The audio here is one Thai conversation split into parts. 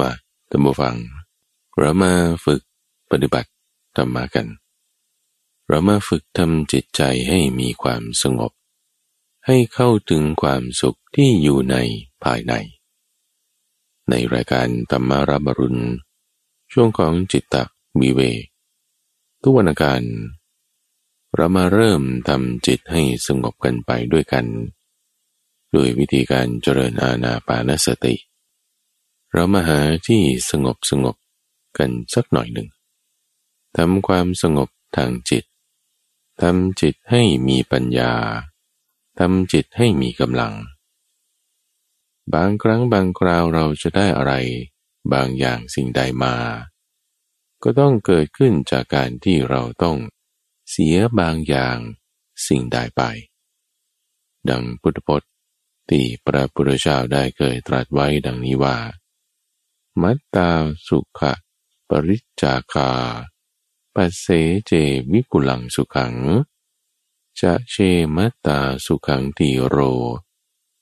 มาตัมบูฟัง เรามาฝึกปฏิบัติธรรมากัน เรามาฝึกทำจิตใจให้มีความสงบ ให้เข้าถึงความสุขที่อยู่ในภายใน ในรายการธรรมารับรุณ ช่วงของจิตตวิเวทุกวันการเรามาเริ่มทำจิตให้สงบกันไปด้วยกันโดยวิธีการเจริญอาณาปานสติเรามาหาที่สงบสงบกันสักหน่อยหนึ่งทำความสงบทางจิตทำจิตให้มีปัญญาทำจิตให้มีกำลัง บางครั้งบางคราวเราจะได้อะไร บางอย่างสิ่งใดมา ก็ต้องเกิดขึ้นจากการที่เราต้องเสียบางอย่างสิ่งใดไป ดังพุทธพจน์ที่พระพุทธเจ้าได้เคยตรัสไว้ดังนี้ว่า มัตตาสุขะ ปริจจาคาปัสเสเจวิปุลังสุขัง จะเชมัตตาสุขังตีโร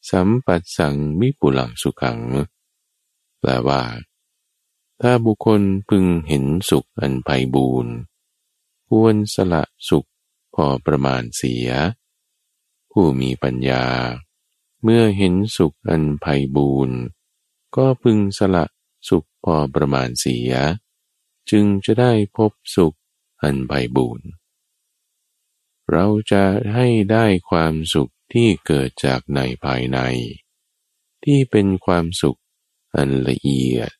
สัมปัสสังวิปุลังสุขัง แปลว่า ถ้าบุคคลพึงเห็นสุขอันไพบูรณ์ควรสละสุขพอประมาณเสีย ผู้มีปัญญา เมื่อเห็นสุขอันไพบูรณ์ก็พึงสละ สุขพอประมาณเสีย จึงจะได้พบสุขอันไพบูรณ์เราจะให้ได้ความสุขที่เกิดจากในภายใน ที่เป็นความสุขอันละเอียด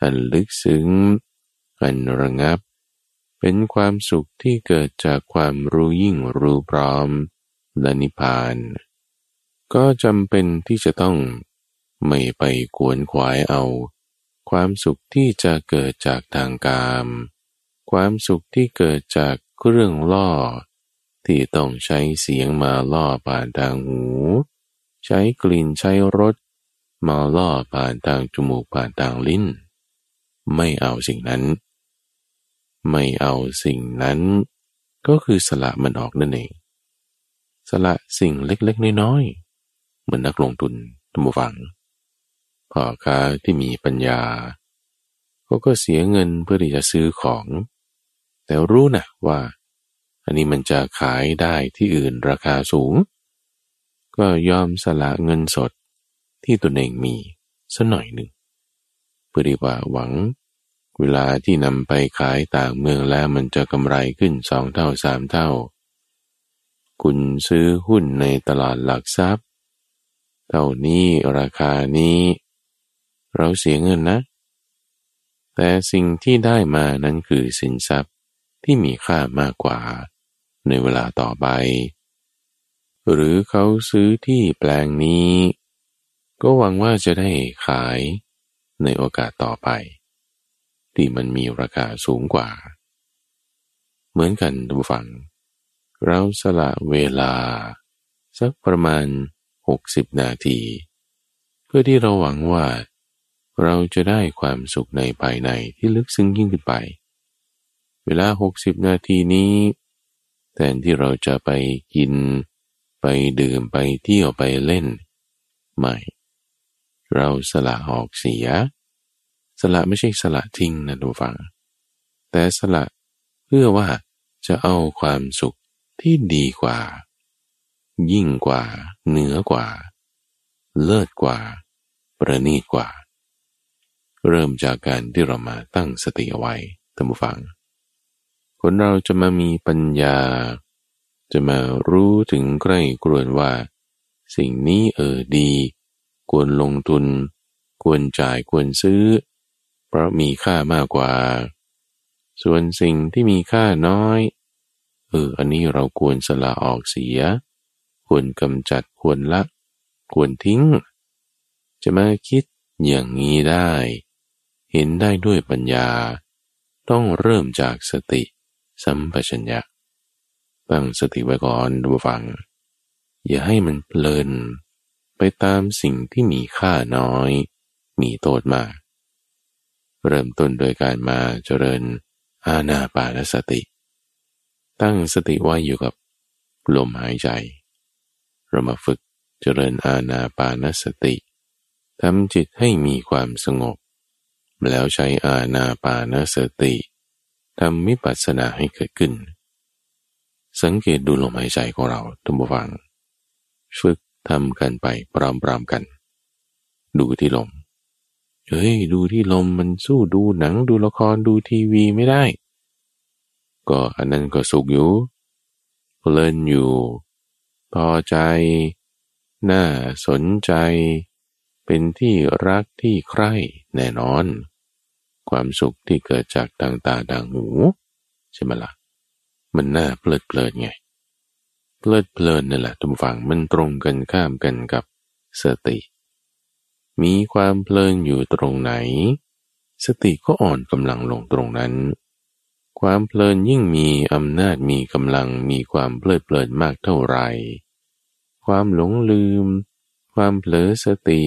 อันลึกซึ้ง อันระงับ เป็นความสุขที่เกิดจากความรู้ยิ่งรู้พร้อมและนิพพาน ก็จำเป็นที่จะต้องไม่ไปกวนขวายเอา ความสุขที่จะเกิดจากทางกาม ความสุขที่เกิดจากเครื่องล่อ ที่ต้องใช้เสียงมาล่อผ่านทางหู ใช้กลิ่นใช้รสมาล่อผ่านทางจมูกผ่านทางลิ้น ไม่เอาสิ่งนั้น ไม่เอาสิ่งนั้น ก็คือสละมันออกนั่นเอง สละสิ่งเล็กๆน้อยๆเหมือนนักลงทุนทุกฝัง พ่อค้าที่มีปัญญาเขาก็เสียเงินเพื่อที่จะซื้อของ แต่รู้นะว่า อันนี้มันจะขายได้ที่อื่นราคาสูง ก็ยอมสละเงินสดที่ตนเองมีสัหน่อยหนึ่งเพื่อที่ว่าหวัง เวลาที่นำไปขายต่างเมืองแล้วมันจะกำไรขึ้นสองเท่าสามเท่า คุณซื้อหุ้นในตลาดหลักทรัพย์ เท่านี้ราคานี้ เราเสียเงินนะ แต่สิ่งที่ได้มานั้นคือสินทรัพย์ที่มีค่ามากกว่า ในเวลาต่อไป หรือเขาซื้อที่แปลงนี้ ก็หวังว่าจะได้ขายในโอกาสต่อไป ที่มันมีราคาสูงกว่า เหมือนกันทุกฝัง เราสละเวลา สักประมาณ 60 นาที เพื่อที่เราหวังว่า เราจะได้ความสุขในภายในที่ลึกซึ้งยิ่งขึ้นไป เวลา 60 นาทีนี้แทนที่เราจะไปกิน ไปดื่มไปเที่ยวไปเล่น ไม่ เราสละออกเสีย สละไม่ใช่สละทิ้งนะดูฟัง แต่สละเพื่อว่าจะเอาความสุขที่ดีกว่า ยิ่งกว่า เหนือกว่า เลิศกว่า ประณีตกว่า เริ่มจากการที่เรามาตั้งสติเอาไว้ท่านผู้ฟัง คนเราจะมามีปัญญา จะมารู้ถึงใกล้กรวนว่า สิ่งนี้เออดี ควรลงทุน ควรจ่ายควรซื้อ เพราะมีค่ามากกว่า ส่วนสิ่งที่มีค่าน้อย เออ อันนี้เราควรสละออกเสีย ควรกำจัดควรละ ควรทิ้ง จะมาคิดอย่างนี้ได้ เห็นได้ด้วยปัญญา ต้องเริ่มจากสติสัมปชัญญะ ตั้งสติไว้ก่อนดูฟัง อย่าให้มันเพลิน ไปตามสิ่งที่มีค่าน้อย มีโทษมาก เริ่มต้นโดยการมาเจริญอาณาปานสติ ตั้งสติไว้อยู่กับลมหายใจ เรามาฝึกเจริญอาณาปานสติทำจิตให้มีความสงบ แล้วใช้อาณาปานสติทำมิปัสสนาให้เกิดขึ้น สังเกตดูลมหายใจของเราทุกฝัง ฝึกทำกันไปปรามๆกัน ดูที่ลม เฮ้ย ดูที่ลมมันสู้ดูหนังดูละครดูทีวีไม่ได้ ก็อันนั้นก็สุขอยู่เพลินอยู่ พอใจ น่าสนใจ เป็นที่รักที่ใคร่แน่นอน ความสุขที่เกิดจากทางตาทางหูใช่ไหมละ่ะ มันน่าเพลิดเพลินไง เพลิดเพลินนั่นแหละทุกฝั่งมันตรงกันข้ามกันกับสติ มีความเพลินอยู่ตรงไหน สติก็อ่อนกำลังลงตรงนั้น ความเพลินยิ่งมีอำนาจมีกำลังมีความเพลิดเพลินมากเท่าไหร่ ความหลงลืม ความเผลอสติ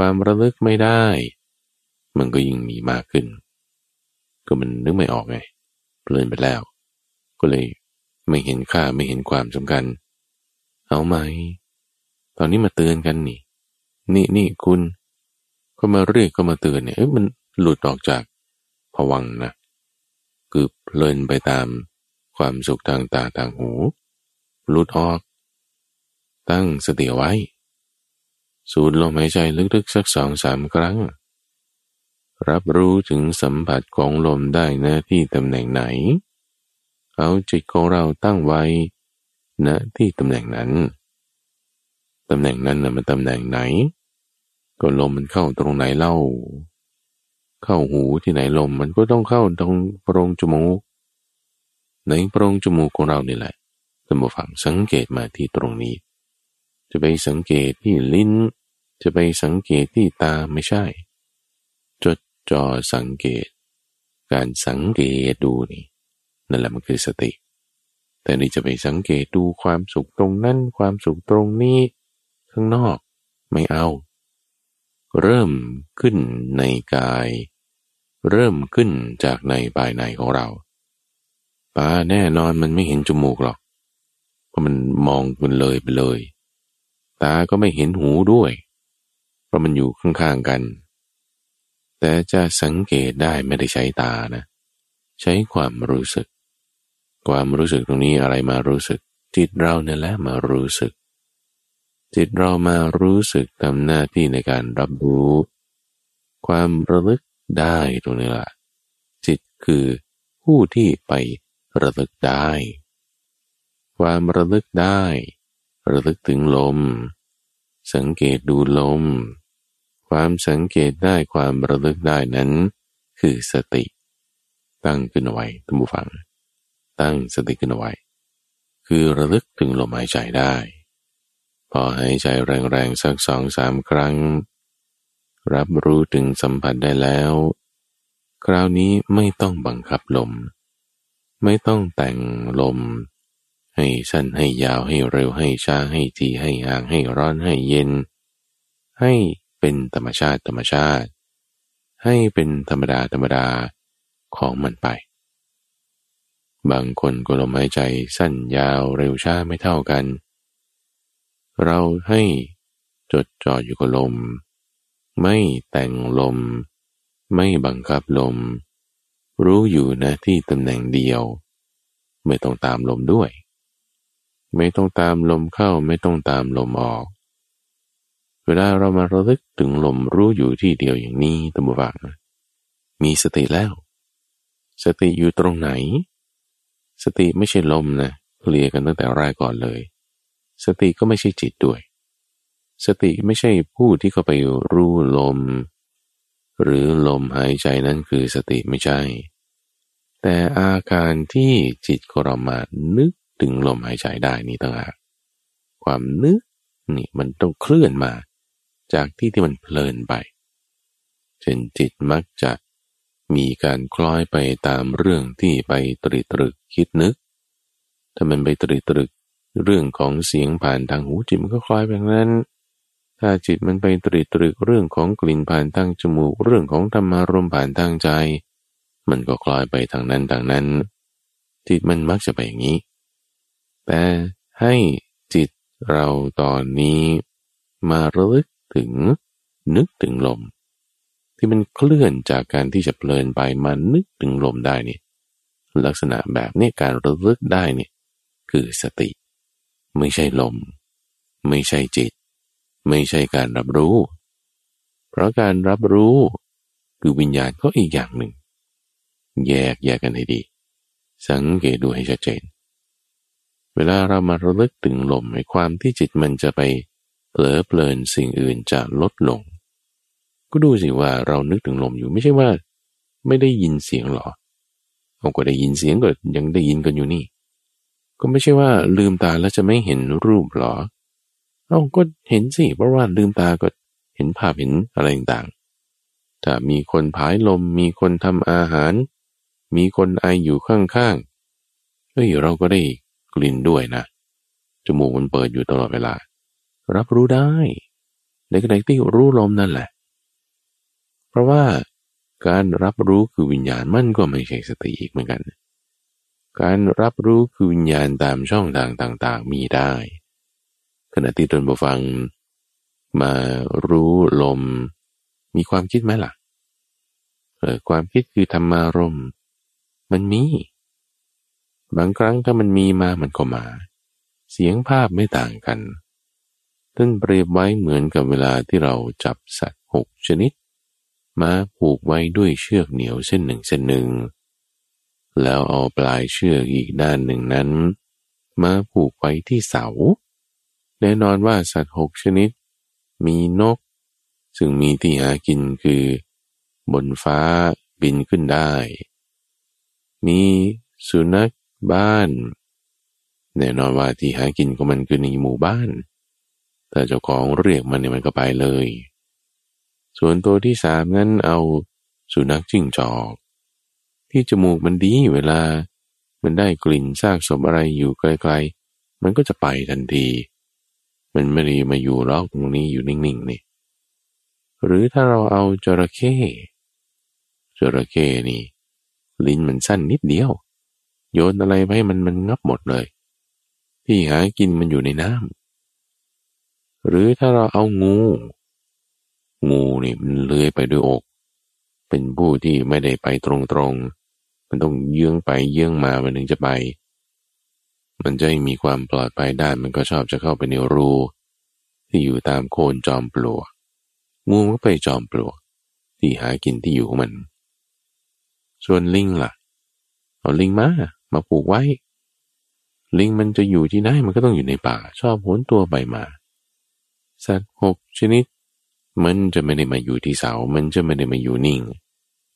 ความระลึกไม่ได้ มันก็ยิ่งมีมากขึ้น ก็มันนึกไม่ออกไงเพลินไปแล้ว ก็เลยไม่เห็นค่าไม่เห็นความสำคัญ เอาไหม ตอนนี้มาเตือนกันนี่ นี่นี่คุณก็มาเรียกก็มาเตือนเนี่ยเอ้ยมันหลุดออกจากผวังนะคือเพลินไปตามความสุขทางตาทางหูหลุดออก ตั้งสติไว้ สูดลมหายใจลึกๆสักสองสามครั้ง รับรู้ถึงสัมผัสของลมได้นะที่ตำแหน่งไหน เอาจิตของเราตั้งไว้ณที่ตำแหน่งนั้น ตำแหน่งนั้นนะมันตำแหน่งไหน ก็ลมมันเข้าตรงไหนเล่า เข้าหูที่ไหนลมมันก็ต้องเข้าตรงโพรงจมูก ในโพรงจมูกของเรานี่แหละท่านผู้ฟังสังเกตมาที่ตรงนี้จะไปสังเกตที่ลิ้น จะไปสังเกตที่ตาไม่ใช่ จดจ่อสังเกต การสังเกตดูนี่นั่นแหละมันคือสติ แต่นี่จะไปสังเกตดูความสุขตรงนั้น ความสุขตรงนี้ ข้างนอกไม่เอา เริ่มขึ้นในกาย เริ่มขึ้นจากในภายในของเราตาแน่นอนมันไม่เห็นจมูกหรอก เพราะมันมองมันเลยไปเลย ตาก็ไม่เห็นหูด้วย เพราะมันอยู่ข้างๆกัน แต่จะสังเกตได้ไม่ได้ใช้ตานะ ใช้ความรู้สึก ความรู้สึกตรงนี้อะไรมารู้สึก จิตเราเนี่ยแหละมารู้สึก จิตเรามารู้สึกทำหน้าที่ในการรับรู้ ความระลึกได้ตรงนี้แหละจิตคือผู้ที่ไประลึกได้ ความระลึกได้ ระลึกถึงลม สังเกตดูลม ความสังเกตได้ความระลึกได้นั้น คือสติ ตั้งขึ้นเอาไว้ท่านผู้ฟัง ตั้งสติขึ้นเอาไว้ คือระลึกถึงลมหายใจได้ พอหายใจแรงๆสักสองสามครั้ง รับรู้ถึงสัมผัสได้แล้ว คราวนี้ไม่ต้องบังคับลม ไม่ต้องแต่งลม ให้สั้นให้ยาวให้เร็วให้ช้าให้ทีให้ห่างให้ร้อนให้เย็น ให้ เป็นธรรมชาติธรรมชาติ ให้เป็นธรรมดาธรรมดาของมันไป บางคนก็ลมหายใจสั้นยาวเร็วช้าไม่เท่ากัน เราให้จดจ่ออยู่กับลม ไม่แต่งลม ไม่บังคับลม รู้อยู่นะที่ตำแหน่งเดียว ไม่ต้องตามลมด้วย ไม่ต้องตามลมเข้าไม่ต้องตามลมออก เวลาเรามาระลึกถึงลมรู้อยู่ที่เดียวอย่างนี้ตัมบวังมีสติแล้ว สติอยู่ตรงไหน สติไม่ใช่ลมนะเคลียกันตั้งแต่แรกก่อนเลย สติก็ไม่ใช่จิตด้วย สติไม่ใช่ผู้ที่เข้าไปรู้ลม หรือลมหายใจนั้นคือสติไม่ใช่ แต่อาการที่จิตของเรามานึกถึงลมหายใจได้นี่ต่างหากความนึกนี่มันต้องเคลื่อนมา จากที่ที่มันเพลินไปเช่นจิตมักจะมีการคล้อยไปตามเรื่องที่ไปตรีตรึกคิดนึก ถ้ามันไปตรีตรึกเรื่องของเสียงผ่านทางหูจิตมันก็คล้อยแบบนั้น ถ้าจิตมันไปตรีตรึกเรื่องของกลิ่นผ่านทางจมูก เรื่องของธรรมารมผ่านทางใจ มันก็คล้อยไปทางนั้นทางนั้น จิตมันมักจะไปอย่างนี้ แต่ให้จิตเราตอนนี้มาระลึก ถึงนึกถึงลม ที่มันเคลื่อนจากการที่จะเพลินไปมานึกถึงลมได้นี่ลักษณะแบบนี้การระลึกได้นี่คือสติ ไม่ใช่ลม ไม่ใช่จิต ไม่ใช่การรับรู้ เพราะการรับรู้คือวิญญาณก็อีกอย่างหนึ่ง แยกแยกกันให้ดี สังเกตดูให้ชัดเจน เวลาเรามาระลึกถึงลมในความที่จิตมันจะไป เผลอเพลินสิ่งอื่นจะลดลง ก็ดูสิว่าเรานึกถึงลมอยู่ไม่ใช่ว่า ไม่ได้ยินเสียงหรอเอาก็ได้ยินเสียงก็ยังได้ยินกันอยู่นี่ ก็ไม่ใช่ว่าลืมตาแล้วจะไม่เห็นรูปหรอเอาก็เห็นสิเพราะว่าลืมตาก็เห็นภาพเห็นอะไรต่างๆถ้ามีคนผายลมมีคนทำอาหาร มีคนไออยู่ข้างๆเฮ้ยเราก็ได้กลิ่นด้วยนะจมูกมันเปิดอยู่ตลอดเวลา รับรู้ได้ในขณะที่รู้ลมนั่นแหละ เพราะว่าการรับรู้คือวิญญาณมันก็ไม่ใช่สติอีกเหมือนกัน การรับรู้คือวิญญาณตามช่องทางต่างๆ มีได้ ขณะที่ตนบฟัง มารู้ลม มีความคิดไหมล่ะเออความคิดคือธรรมารมมันมี บางครั้งถ้ามันมีมามันก็มา เสียงภาพไม่ต่างกัน ท่านเปรียบไว้เหมือนกับเวลาที่เราจับสัตว์หกชนิด มาผูกไว้ด้วยเชือกเหนียวเส้นหนึ่งเส้นหนึ่ง แล้วเอาปลายเชือกอีกด้านหนึ่งนั้นมาผูกไว้ที่เสา แน่นอนว่าสัตว์หกชนิด มีนก ซึ่งมีที่หากินคือ บนฟ้าบินขึ้นได้ มีสุนัขบ้าน แน่นอนว่าที่หากินของมันคือในหมู่บ้าน แต่เจ้าของเรียกมันเนี่ยมันก็ไปเลย ส่วนตัวที่สามนั้นเอาสุนัขจิ้งจอก ที่จมูกมันดีเวลา มันได้กลิ่นซากศพอะไรอยู่ไกลๆ มันก็จะไปทันที มันไม่ได้มาอยู่รอกตรงนี้อยู่นิ่งๆนี่ หรือถ้าเราเอาจระเข้จระเข้นี่ ลิ้นมันสั้นนิดเดียว โยนอะไรไปมันมันงับหมดเลย ที่หากินมันอยู่ในน้ำ หรือถ้าเราเอางู งูนี่มันเลื้อยไปด้วยอก เป็นผู้ที่ไม่ได้ไปตรงๆ มันต้องเยื้องไปเยื้องมามันถึงจะไป มันจะมีความปลอดภัยได้มันก็ชอบจะเข้าไปในรูที่อยู่ตามโคนจอมปลวก งูก็ไปจอมปลวก ที่หากินที่อยู่ของมัน ส่วนลิงล่ะ เอาลิงมา มาปลูกไว้ ลิงมันจะอยู่ที่ไหนมันก็ต้องอยู่ในป่า ชอบหนตัวไปมา สัตว์หกชนิด มันจะไม่ได้มาอยู่ที่เสา มันจะไม่ได้มาอยู่นิ่ง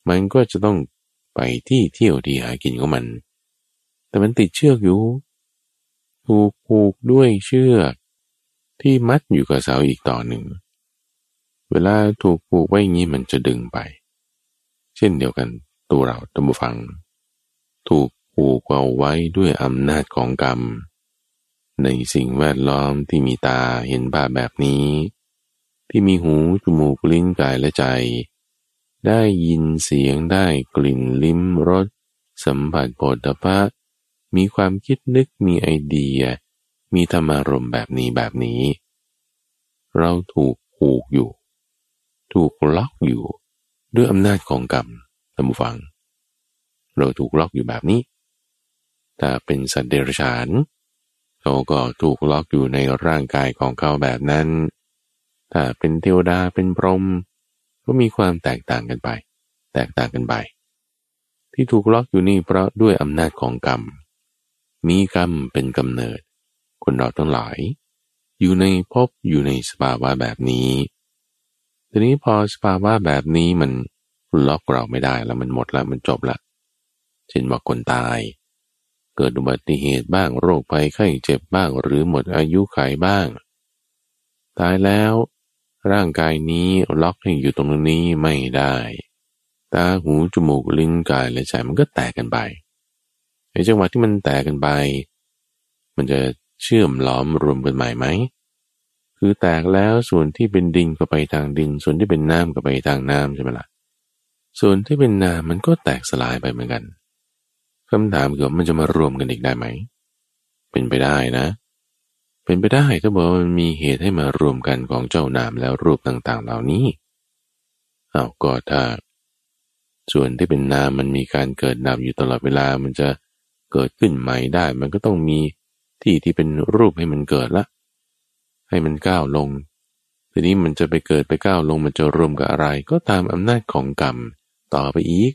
มันก็จะต้องไปที่เที่ยวที่หากินของมัน แต่มันติดเชือกอยู่ ถูกผูกด้วยเชือกที่มัดอยู่กับเสาอีกต่อหนึ่ง เวลาถูกผูกไว้อย่างนี้มันจะดึงไป เช่นเดียวกันตัวเราตัมบูฟัง ถูกผูกเอาไว้ด้วยอำนาจของกรรม ในสิ่งแวดล้อมที่มีตาเห็นภาพแบบนี้ ที่มีหูจมูกลิ้นกายและใจ ได้ยินเสียงได้กลิ่นลิ้มรสสัมผัสโผฏฐะมีความคิดนึกมีไอเดีย มีธรรมารมแบบนี้แบบนี้ เราถูกผูกอยู่ ถูกล็อกอยู่ ด้วยอำนาจของกรรมท่านผู้ฟัง เราถูกล็อกอยู่แบบนี้ถ้าเป็นสัตว์เดรัจฉานเขาก็ถูกล็อกอยู่ในร่างกายของเขาแบบนั้น ถ้าเป็นเทวดาเป็นพรหมก็มีความแตกต่างกันไป แตกต่างกันไป ที่ถูกล็อกอยู่นี่เพราะด้วยอำนาจของกรรม มีกรรมเป็นกำเนิด คนเราทั้งหลาย อยู่ในภพอยู่ในสภาวะแบบนี้ ทีนี้พอสภาวะแบบนี้มันล็อกเราไม่ได้แล้วมันหมดแล้วมันจบละเช่นว่าคนตาย เกิดอุบัติเหตุบ้างโรคภัยไข้เจ็บบ้างหรือหมดอายุขัยบ้าง ตายแล้ว ร่างกายนี้ล็อกให้อยู่ตรงนี้ไม่ได้ ตาหูจมูกลิ้นกายและใจมันก็แตกกันไปในจังหวะที่มันแตกกันไป มันจะเชื่อมล้อมรวมกันใหม่ไหมคือแตกแล้วส่วนที่เป็นดินก็ไปทางดิน ส่วนที่เป็นน้ำก็ไปทางน้ำใช่ไหมละ่ะส่วนที่เป็นน้ำมันก็แตกสลายไปเหมือนกัน คำถามคือมันจะมารวมกันอีกได้ไหม เป็นไปได้นะ เป็นไปได้ถ้าบอกว่ามันมีเหตุให้มารวมกันของเจ้านามแล้วรูปต่างๆ เหล่านี้เอาก็ถ้า ส่วนที่เป็นนามมันมีการเกิดดับอยู่ตลอดเวลา มันจะเกิดขึ้นใหม่ได้ มันก็ต้องมีที่ที่เป็นรูปให้มันเกิดละ ให้มันก้าวลง ทีนี้มันจะไปเกิดไปก้าวลงมันจะรวมกับอะไร ก็ตามอำนาจของกรรมต่อไปอีก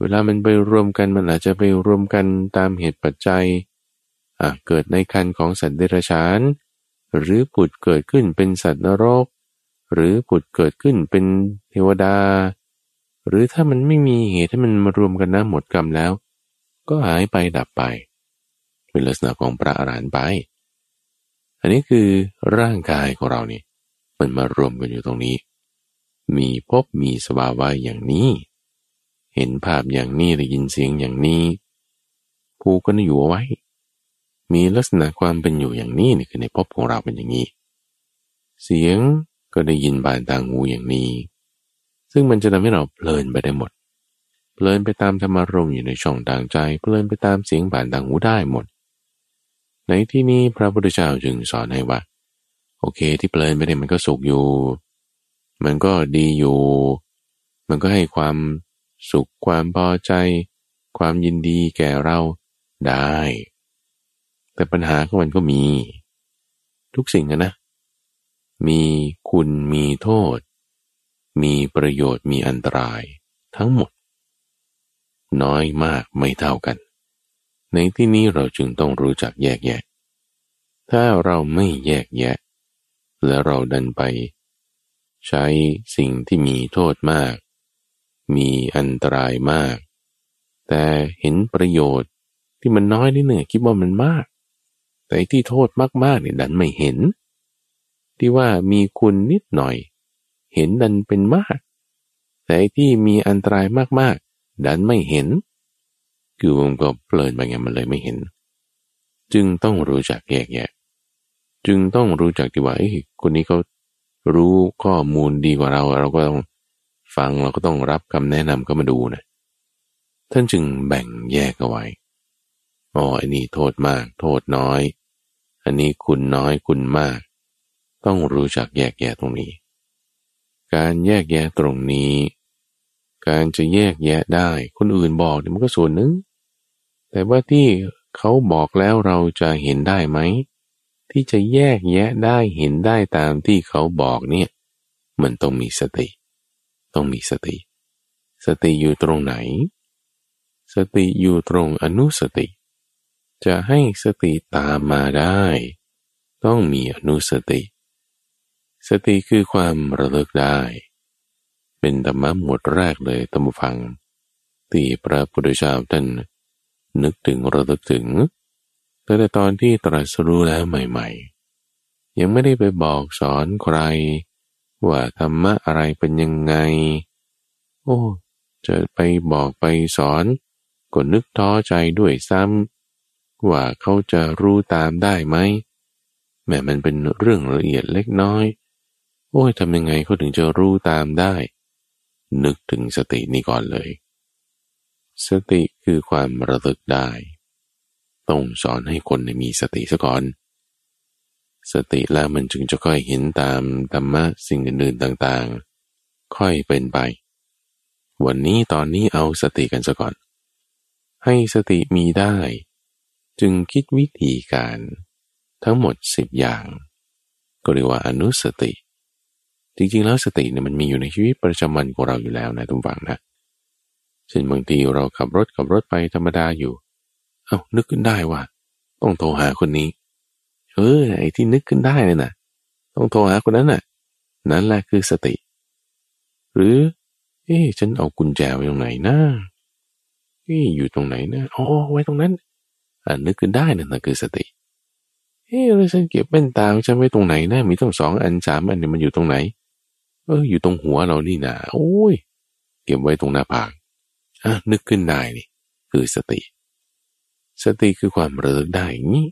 เวลามันไปรวมกันมันอาจจะไปรวมกันตามเหตุปัจจัยอะเกิดในคันของสัตว์เดรัจฉาน หรือผุดเกิดขึ้นเป็นสัตว์นรก หรือผุดเกิดขึ้นเป็นเทวดา หรือถ้ามันไม่มีเหตุให้มันมารวมกันนะหมดกรรมแล้ว ก็หายไปดับไป เป็นลักษณะของพระอรหันต์ไป อันนี้คือร่างกายของเรานี่มันมารวมกันอยู่ตรงนี้ มีพบมีสภาวะอย่างนี้ เห็นภาพอย่างนี้ได้ยินเสียงอย่างนี้ผูกกันอยู่เอาไว้ มีลักษณะความเป็นอยู่อย่างนี้นี่คือในภพของเราเป็นอย่างนี้ เสียงก็ได้ยินบานตางหูอย่างนี้ ซึ่งมันจะทำให้เราเพลินไปได้หมด เพลินไปตามธรรมารมอยู่ในช่องทางใจ เพลินไปตามเสียงบานตางหูได้หมด ในที่นี้พระพุทธเจ้าจึงสอนให้ว่า โอเคที่เพลินไปเนี่ยมันก็สุขอยู่ มันก็ดีอยู่ มันก็ให้ความ สุขความพอใจ ความยินดีแก่เราได้ แต่ปัญหาของมันก็มี ทุกสิ่งนะ มีคุณมีโทษ มีประโยชน์มีอันตรายทั้งหมด น้อยมากไม่เท่ากัน ในที่นี้เราจึงต้องรู้จักแยกแยะ ถ้าเราไม่แยกแยะ และเราดันไป ใช้สิ่งที่มีโทษมาก มีอันตรายมาก แต่เห็นประโยชน์ที่มันน้อยนิดหนึ่งคิดว่ามันมาก แต่ที่โทษมากๆเนี่ยดันไม่เห็น ที่ว่ามีคุณนิดหน่อย เห็นดันเป็นมาก แต่ที่มีอันตรายมากๆ ดันไม่เห็น คือมันก็เพลินไปไงมันเลยไม่เห็น จึงต้องรู้จักแยกแยะจึงต้องรู้จักที่ว่าไอ้คนนี้เขารู้ข้อมูลดีกว่าเรา เราก็ต้อง ฟังเราก็ต้องรับคำแนะนำก็มาดูนะท่านจึงแบ่งแยกเอาไว้อ๋ออันนี้โทษมาก โทษน้อย อันนี้คุณน้อยคุณมาก ต้องรู้จักแยกแยะตรงนี้ การแยกแยะตรงนี้ การจะแยกแยะได้คนอื่นบอกมันก็ส่วนหนึ่งแต่ว่าที่เขาบอกแล้วเราจะเห็นได้ไหม ที่จะแยกแยะได้เห็นได้ตามที่เขาบอกเนี่ย มันต้องมีสติ ต้องมีสติ สติอยู่ตรงไหน สติอยู่ตรงอนุสติ จะให้สติตามมาได้ ต้องมีอนุสติ สติคือความระลึกได้ เป็นธรรมะหมวดแรกเลยตัมฟังที่พระพุทธเจ้าท่านนึกถึงระลึกถึงแต่แต่ตอนที่ตรัสรู้แล้วใหม่ ๆ ยังไม่ได้ไปบอกสอนใคร ว่าธรรมะอะไรเป็นยังไง โอ้ จะไปบอกไปสอนก็นึกท้อใจด้วยซ้ำว่าเขาจะรู้ตามได้ไหมแม้มันเป็นเรื่องละเอียดเล็กน้อย โอ้ยทำยังไงเขาถึงจะรู้ตามได้ นึกถึงสตินี้ก่อนเลย สติคือความระลึกได้ ต้องสอนให้คนมีสติซะก่อน สติแล้วมันจึงจะค่อยเห็นตามธรรมะสิ่งอื่นๆต่างๆ ค่อยเป็นไป วันนี้ตอนนี้เอาสติกันซะก่อน ให้สติมีได้ จึงคิดวิธีการ ทั้งหมดสิบอย่าง ก็เรียกว่าอนุสติ จริงๆแล้วสติเนี่ยมันมีอยู่ในชีวิตประจำวันของเราอยู่แล้วนะทุกฝังนะเช่นบางทีเราขับรถขับรถไปธรรมดาอยู่ เอา้านึกขึ้นได้ว่า ต้องโทรหาคนนี้ เออไอ้ที่นึกขึ้นได้เลยนะต้องโทรหาคนนั้นน่ะ นั่นแหละคือสติ หรือ เอ๊ฉันเอากุญแจไว้ตรงไหนนะเอ๊อยู่ตรงไหนนะอ๋อไว้ตรงนั้นอ่านึกขึ้นได้นั่นคือสติเอ๊แล้วฉันเก็บแว่นตาฉันไว้ตรงไหนนะมีต้งสองอันสามอันเนี่ยมันอยู่ตรงไหน เออ อยู่ตรงหัวเรานี่นะโอ้ยเก็บไว้ตรงหน้าผากอะนึกขึ้นได้นี่คือสติ สติคือความระลึกได้อย่างนี้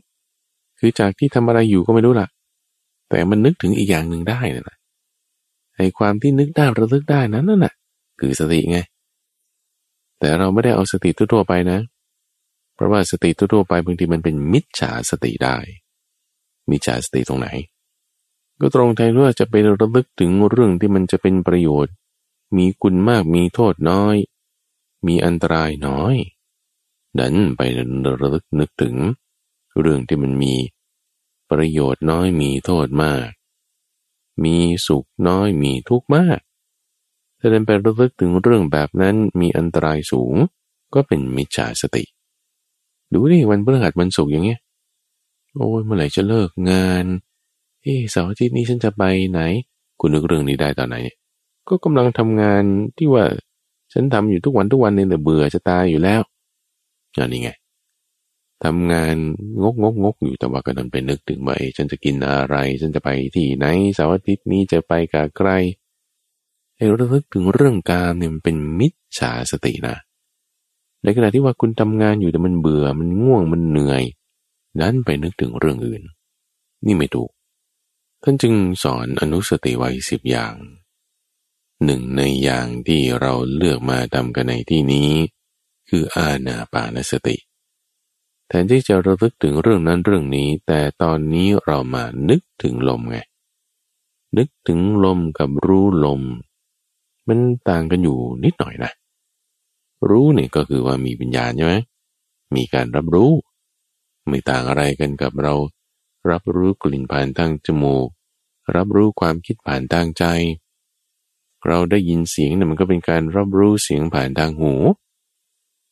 คือจากที่ทำอะไรอยู่ก็ไม่รู้ล่ะ แต่มันนึกถึงอีกอย่างหนึ่งได้นะไอ้ความที่นึกได้ระลึกได้นั้นน่ะ คือสติไง แต่เราไม่ได้เอาสติทั่วไปนะ เพราะว่าสติทั่วไปบางทีมันเป็นมิจฉาสติได้ มิจฉาสติตรงไหน ก็ตรงแทนว่าจะไประลึกถึงเรื่องที่มันจะเป็นประโยชน์ มีคุณมากมีโทษน้อย มีอันตรายน้อย ดันไประลึกนึกถึง เรื่องที่มันมีประโยชน์น้อยมีโทษมาก มีสุขน้อยมีทุกข์มาก ถ้าเดินไประลึกถึงเรื่องแบบนั้นมีอันตรายสูงก็เป็นมิจฉาสติ ดูดิวันพฤหัสวันศุกร์อย่างเงี้ย โอ้ยเมื่อไหร่จะเลิกงานเฮ้เสาร์อาทิตย์นี้ฉันจะไปไหน คุณนึกเรื่องนี้ได้ตอนไหน ก็กำลังทำงานที่ว่าฉันทำอยู่ทุกวันทุกวันเนี่ยเบื่อจะตายอยู่แล้วอันนี้ไง ทำงานงกงกงกอยู่แต่ว่าก็นันไปนึกถึงว่าฉันจะกินอะไร ฉันจะไปที่ไหนเสาร์อาทิตย์นี้จะไปกับใครไอ้ระลึกถึงเรื่องการเนี่ยมันเป็นมิจฉาสตินะ ในขณะที่ว่าคุณทำงานอยู่แต่มันเบื่อมันง่วงมันเหนื่อยนั้นไปนึกถึงเรื่องอื่น นี่ไม่ถูก ท่านจึงสอนอนุสติไว้สิบอย่าง หนึ่งในอย่างที่เราเลือกมาทำกันในที่นี้ คืออาณาปานสติ แทนที่จะระลึกถึงเรื่องนั้นเรื่องนี้ แต่ตอนนี้เรามานึกถึงลมไง นึกถึงลมกับรู้ลม มันต่างกันอยู่นิดหน่อยนะ รู้เนี่ยก็คือว่ามีวิญญาณใช่ไหมมีการรับรู้ ไม่ต่างอะไรกันกับเรา รับรู้กลิ่นผ่านทางจมูก รับรู้ความคิดผ่านทางใจ เราได้ยินเสียงเนี่ยมันก็เป็นการรับรู้เสียงผ่านทางหู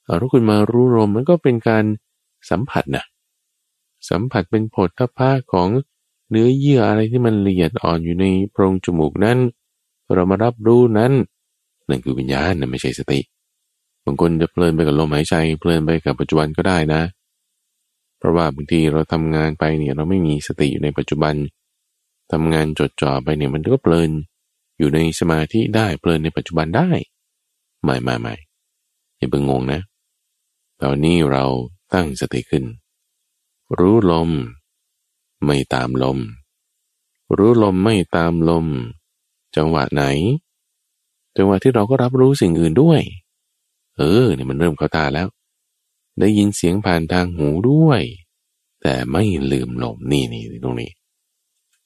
เอาถ้าคุณมารู้ลมมันก็เป็นการ สัมผัสนะสัมผัสเป็นผลทพพะของเนื้อเยื่ออะไรที่มันละเอียดอ่อนอยู่ในโพรงจมูกนั้น เรามารับรู้นั้น นั่นคือวิญญาณนะไม่ใช่สติบางคนจะเพลินไปกับลมหายใจเพลินไปกับปัจจุบันก็ได้นะ เพราะว่าบางทีเราทำงานไปเนี่ยเราไม่มีสติอยู่ในปัจจุบันทำงานจดจ่อไปเนี่ยมันก็เพลินอยู่ในสมาธิได้เพลินในปัจจุบันได้ ไม่ไม่ไม่อย่าเพิ่งงงนะ ตอนนี้เรา ตั้งสติขึ้น รู้ลม ไม่ตามลม รู้ลมไม่ตามลม จังหวะไหน จังหวะที่เราก็รับรู้สิ่งอื่นด้วย เออเนี่ยมันเริ่มเข้าตาแล้ว ได้ยินเสียงผ่านทางหูด้วย แต่ไม่ลืมลมนี่นี่ตรงนี้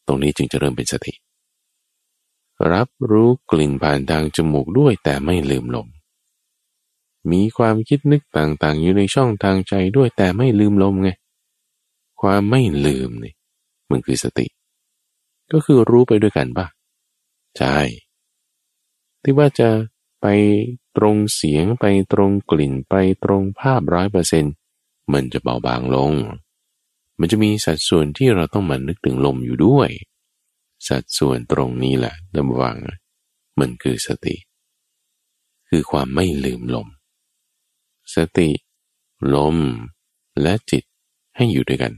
ตรงนี้จึงจะเริ่มเป็นสติ รับรู้กลิ่นผ่านทางจมูกด้วยแต่ไม่ลืมลม มีความคิดนึกต่างๆ อยู่ในช่องทางใจด้วยแต่ไม่ลืมลมไง ความไม่ลืมนี่มันคือสติ ก็คือรู้ไปด้วยกันปะใช่ ที่ว่าจะไปตรงเสียงไปตรงกลิ่นไปตรงภาพร้อยเปอร์เซ็นมันจะเบาบางลง มันจะมีสัดส่วนที่เราต้องมานึกถึงลมอยู่ด้วย สัดส่วนตรงนี้แหละระวังมันคือสติ คือความไม่ลืมลม สติ ลม และจิตให้อยู่ด้วยกัน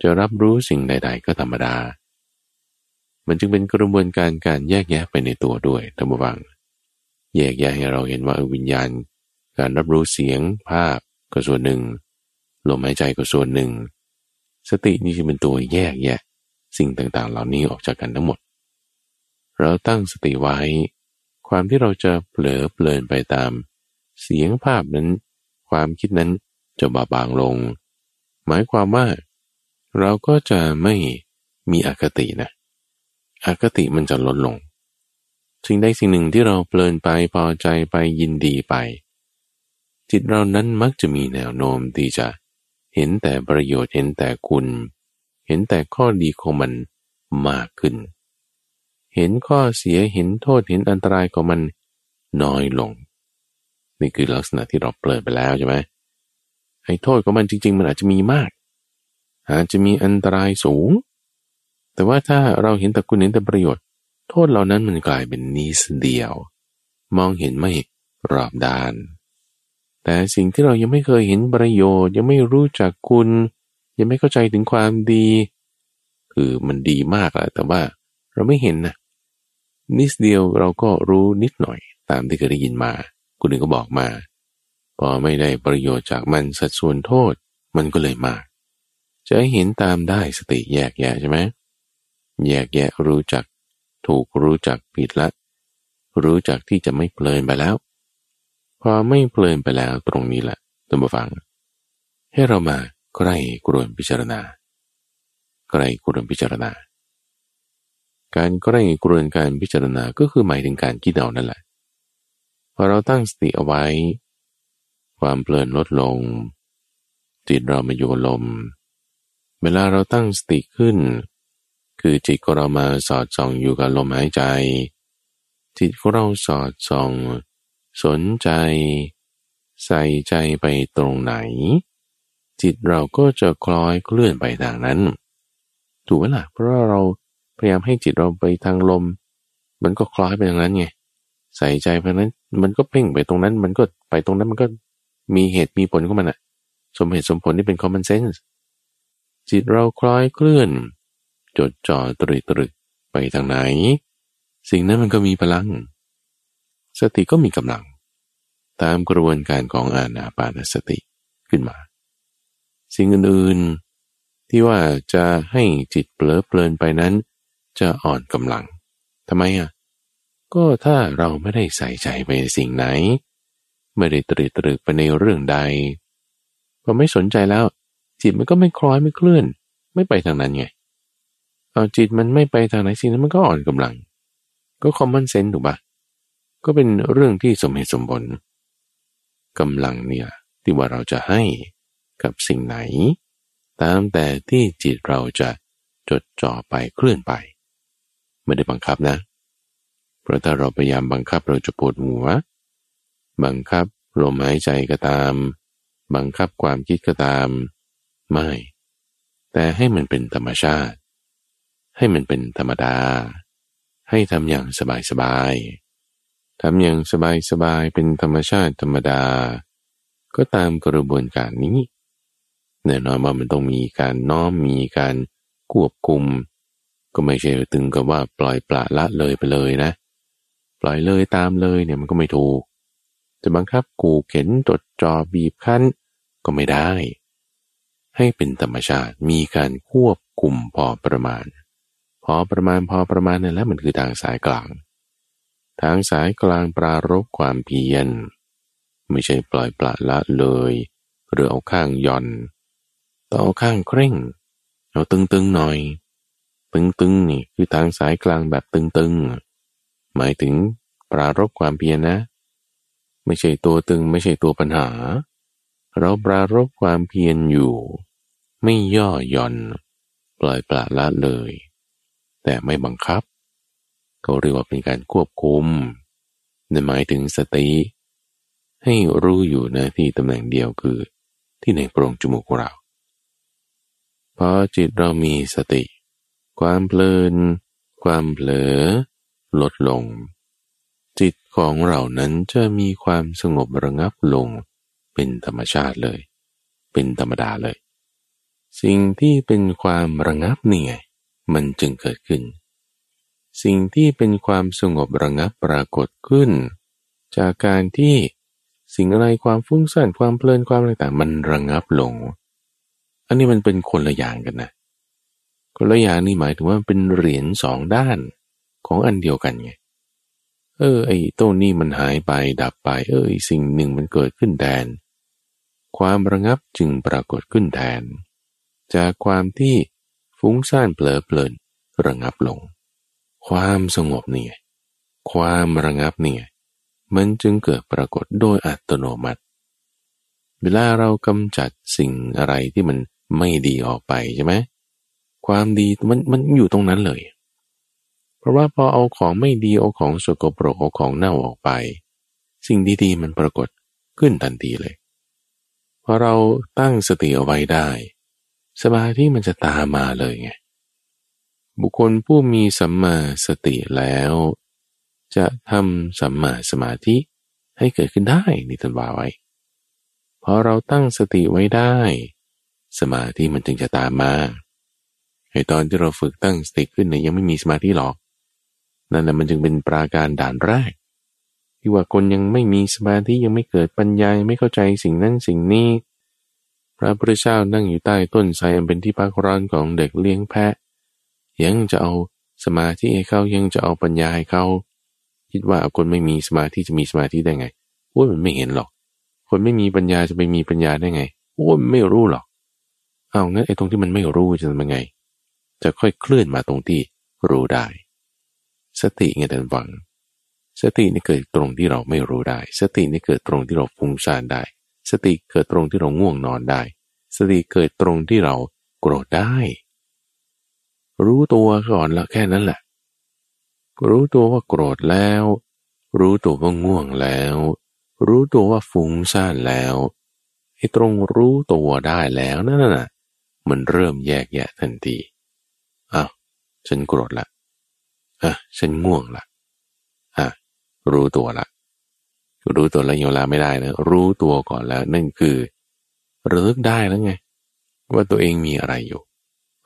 จะรับรู้สิ่งใด ๆ ก็ธรรมดา มันจึงเป็นกระบวนการการแยกแยะไปในตัวด้วยธรรมวัง แยกแยะให้เราเห็นว่าวิญญาณ การรับรู้เสียงภาพก็ส่วนหนึ่ง ลมหายใจก็ส่วนหนึ่ง สตินี่จะเป็นตัวแยกแยะ สิ่งต่างๆ เหล่านี้ออกจากกันทั้งหมด เราตั้งสติไว้ ความที่เราจะเผลอเพลินไปตาม เสียงภาพนั้น ความคิดนั้นจะบาบางลง หมายความว่า เราก็จะไม่มีอคตินะ อคติมันจะลดลงสิ่งใดสิ่งหนึ่งที่เราเพลินไปพอใจไปยินดีไป จิตเรานั้นมักจะมีแนวโน้มที่จะเห็นแต่ประโยชน์เห็นแต่คุณ เห็นแต่ข้อดีของมันมากขึ้น เห็นข้อเสียเห็นโทษเห็นอันตรายของมันน้อยลง นี่คือลักษณะที่เราเปิดไปแล้วใช่ไหมไอ้โทษของมันจริง ๆ มันอาจจะมีมาก อาจจะมีอันตรายสูง แต่ว่าถ้าเราเห็นแต่คุณเห็นแต่ประโยชน์ โทษเหล่านั้นมันกลายเป็นนิสเดียว มองเห็นไม่รอบด้าน แต่สิ่งที่เรายังไม่เคยเห็นประโยชน์ ยังไม่รู้จักคุณ ยังไม่เข้าใจถึงความดี คือมันดีมากแหละแต่ว่าเราไม่เห็นนะนิดเดียวเราก็รู้นิดหน่อยตามที่เคยได้ยินมา คนอื่นก็บอกมา พอไม่ได้ประโยชน์จากมันสัดส่วนโทษมันก็เลยมากจะเห็นตามได้สติแยกแยะใช่ไหมแยกแยะรู้จัก ถูกรู้จักผิดละ รู้จักที่จะไม่เพลินไปแล้ว พอไม่เพลินไปแล้วตรงนี้แหละตัมบฟัง ให้เรามาใกล้กรวนพิจารณาใกล้กรวนพิจารณา การก็ได้กรวนการพิจารณาก็คือหมายถึงการคิดเอานั่นแหละ พอเราตั้งสติเอาไว้ ความเพลินลดลง จิตเรามาอยู่ลม เวลาเราตั้งสติขึ้น คือจิตของเรามาสอดส่องอยู่กับลมหายใจ จิตของเราสอดส่อง สนใจ ใส่ใจไปตรงไหน จิตเราก็จะคล้อยเคลื่อนไปทางนั้น ถูกไหมล่ะเพราะเราพยายามให้จิตเราไปทางลม มันก็คล้อยไปทางนั้นไง ใส่ใจไปนั้น มันก็เพ่งไปตรงนั้น มันก็ไปตรงนั้นมันก็มีเหตุมีผลของมันอะสมเหตุสมผลที่เป็น common sense จิตเราคล้อยเคลื่อน จดจ่อตรึกตรึกไปทางไหน สิ่งนั้นมันก็มีพลัง สติก็มีกำลัง ตามกระบวนการของอาณาปานสติขึ้นมา สิ่งอื่นๆที่ว่าจะให้จิตเปลอเพลินไปนั้น จะอ่อนกำลังทำไมอะ ก็ถ้าเราไม่ได้ใส่ใจไปในสิ่งไหน ไม่ได้ตรึกตรึกไปในเรื่องใดพอไม่สนใจแล้ว จิตมันก็ไม่คล้อยไม่เคลื่อน ไม่ไปทางนั้นไงเอาจิตมันไม่ไปทางไหนสิ่งนั้นมันก็อ่อนกำลัง ก็คอมมอนเซนต์ถูกปะก็เป็นเรื่องที่สมเหตุสมผลกำลังเนี่ยที่ว่าเราจะให้กับสิ่งไหน ตามแต่ที่จิตเราจะจดจ่อไปเคลื่อนไป ไม่ได้บังคับนะ เพราะถ้าเราพยายามบังคับเราจะปวดหัว บังคับลมหายใจก็ตาม บังคับความคิดก็ตาม ไม่ แต่ให้มันเป็นธรรมชาติ ให้มันเป็นธรรมดา ให้ทำอย่างสบายๆทำอย่างสบายๆเป็นธรรมชาติธรรมดา ก็ตามกระบวนการนี้แน่นอนว่ามันต้องมีการน้อมมีการควบคุม ก็ไม่ใช่ตึงกับว่าปล่อยปละละเลยไปเลยนะ ล่อยเลยตามเลยเนี่ยมันก็ไม่ถูก จะบังคับกูเข็นจดจอบีบคั้นก็ไม่ได้ ให้เป็นธรรมชาติมีการควบคุมพอประมาณ พอประมาณพอประมาณนั่นแหละมันคือทางสายกลาง ทางสายกลางปรารบความเพียรไม่ใช่ปล่อยปละละเลย หรือเอาข้างย่อนต่อเอาข้างเคร่ง เอาตึงๆหน่อย ตึงๆนี่คือทางสายกลางแบบตึงๆ หมายถึงปรารบความเพียรนะ ไม่ใช่ตัวตึงไม่ใช่ตัวปัญหา เราปรารบความเพียรอยู่ ไม่ย่อหย่อน ปล่อยปละละเลย แต่ไม่บังคับ เขาเรียกว่าเป็นการควบคุมในหมายถึงสติให้รู้อยู่นะที่ตำแหน่งเดียวคือ ที่ในโปรงจมูกของเราพอจิตเรามีสติ ความเพลิน ความเผลอ ลดลง จิตของเรานั้นจะมีความสงบระงับลงเป็นธรรมชาติเลย เป็นธรรมดาเลย สิ่งที่เป็นความระงับนี่ไงมันจึงเกิดขึ้น สิ่งที่เป็นความสงบระงับปรากฏขึ้น จากการที่สิ่งอะไรความฟุ้งซ่านความเพลินความอะไรต่างมันระงับลง อันนี้มันเป็นคนละอย่างกันนะคนละอย่างนี่หมายถึงว่าเป็นเหรียญสองด้าน ของอันเดียวกันไง เออ ไอ้ต้นนี้มันหายไปดับไป เออสิ่งหนึ่งมันเกิดขึ้นแทน ความระงับจึงปรากฏขึ้นแทน จากความที่ฟุ้งซ่านเผลอเพลินระงับลง ความสงบเนี่ยความระงับเนี่ยมันจึงเกิดปรากฏโดยอัตโนมัติ เวลาเรากำจัดสิ่งอะไรที่มันไม่ดีออกไปใช่ไหมความดีมันมันอยู่ตรงนั้นเลย ราะว่าพอเอาของไม่ดีเอาของสกปรกเอาของเน่าออกไป สิ่งดีๆมันปรากฏขึ้นทันทีเลยพอเราตั้งสติเอาไว้ได้ สมาธิมันจะตามมาเลยไงบุคคลผู้มีสัมมาสติแล้ว จะทำสัมมาสมาธิให้เกิดขึ้นได้นี่ท่านว่าไว้พอเราตั้งสติไว้ได้ สมาธิมันจึงจะตามมาไอตอนที่เราฝึกตั้งสติขึ้นเนี่ยยังไม่มีสมาธิหรอก นั่นแหละมันจึงเป็นปราการด่านแรก ที่ว่าคนยังไม่มีสมาธิยังไม่เกิดปัญญาไม่เข้าใจสิ่งนั้นสิ่งนี้ พระพุทธเจ้านั่งอยู่ใต้ต้นไทรอันเป็นที่พักร้อนของเด็กเลี้ยงแพะ ยังจะเอาสมาธิให้เขายังจะเอาปัญญาให้เขาคิดว่าคนไม่มีสมาธิจะมีสมาธิได้ไงโอ้ยมันไม่เห็นหรอก คนไม่มีปัญญาจะไปมีปัญญาได้ไงโอ้ยไม่รู้หรอกเอางั้นไอ้ตรงที่มันไม่รู้จะทำยังไง จะค่อยเคลื่อนมาตรงที่รู้ได้ สติไงท่านฟัง สตินี่เกิดตรงที่เราไม่รู้ได้ สตินี่เกิดตรงที่เราฟุ้งซ่านได้ สติเกิดตรงที่เราง่วงนอนได้ สติเกิดตรงที่เราโกรธได้ รู้ตัวก่อนละแค่นั้นแหละ รู้ตัวว่าโกรธแล้ว รู้ตัวว่าง่วงแล้ว รู้ตัวว่าฟุ้งซ่านแล้วไอ้ตรงรู้ตัวได้แล้วนั่นน่ะมันเริ่มแยกแยะทันทีอ้าวฉันโกรธละ อะฉันง่วงละอะรู้ตัวละ รู้ตัวแล้วยังลาไม่ได้นะรู้ตัวก่อนแล้ว นั่นคือระลึกได้แล้วไง ว่าตัวเองมีอะไรอยู่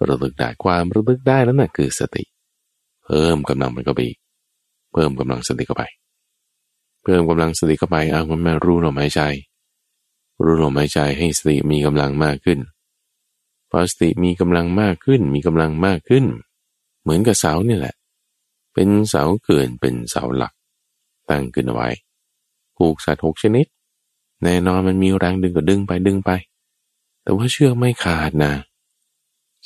ระลึกได้ความระลึกได้แล้วนะ่ะคือสติ เพิ่มกำลังมันก็ไปเพิ่มกำลังสติเข้าไป เพิ่มกำลังสติเข้าไปเอามันมารู้ลมหายใจ รู้ลมหายใจให้สติมีกำลังมากขึ้นพอสติมีกำลังมากขึ้น มีกำลังมากขึ้น เหมือนกับเสาเนี่ยแหละ เป็นเสาเกินเป็นเสาหลัก ตั้งขึ้นเอาไว้ผูกสัตว์หกชนิด แน่นอนมันมีแรงดึงก็ดึงไปดึงไป แต่ว่าเชือกไม่ขาดนะ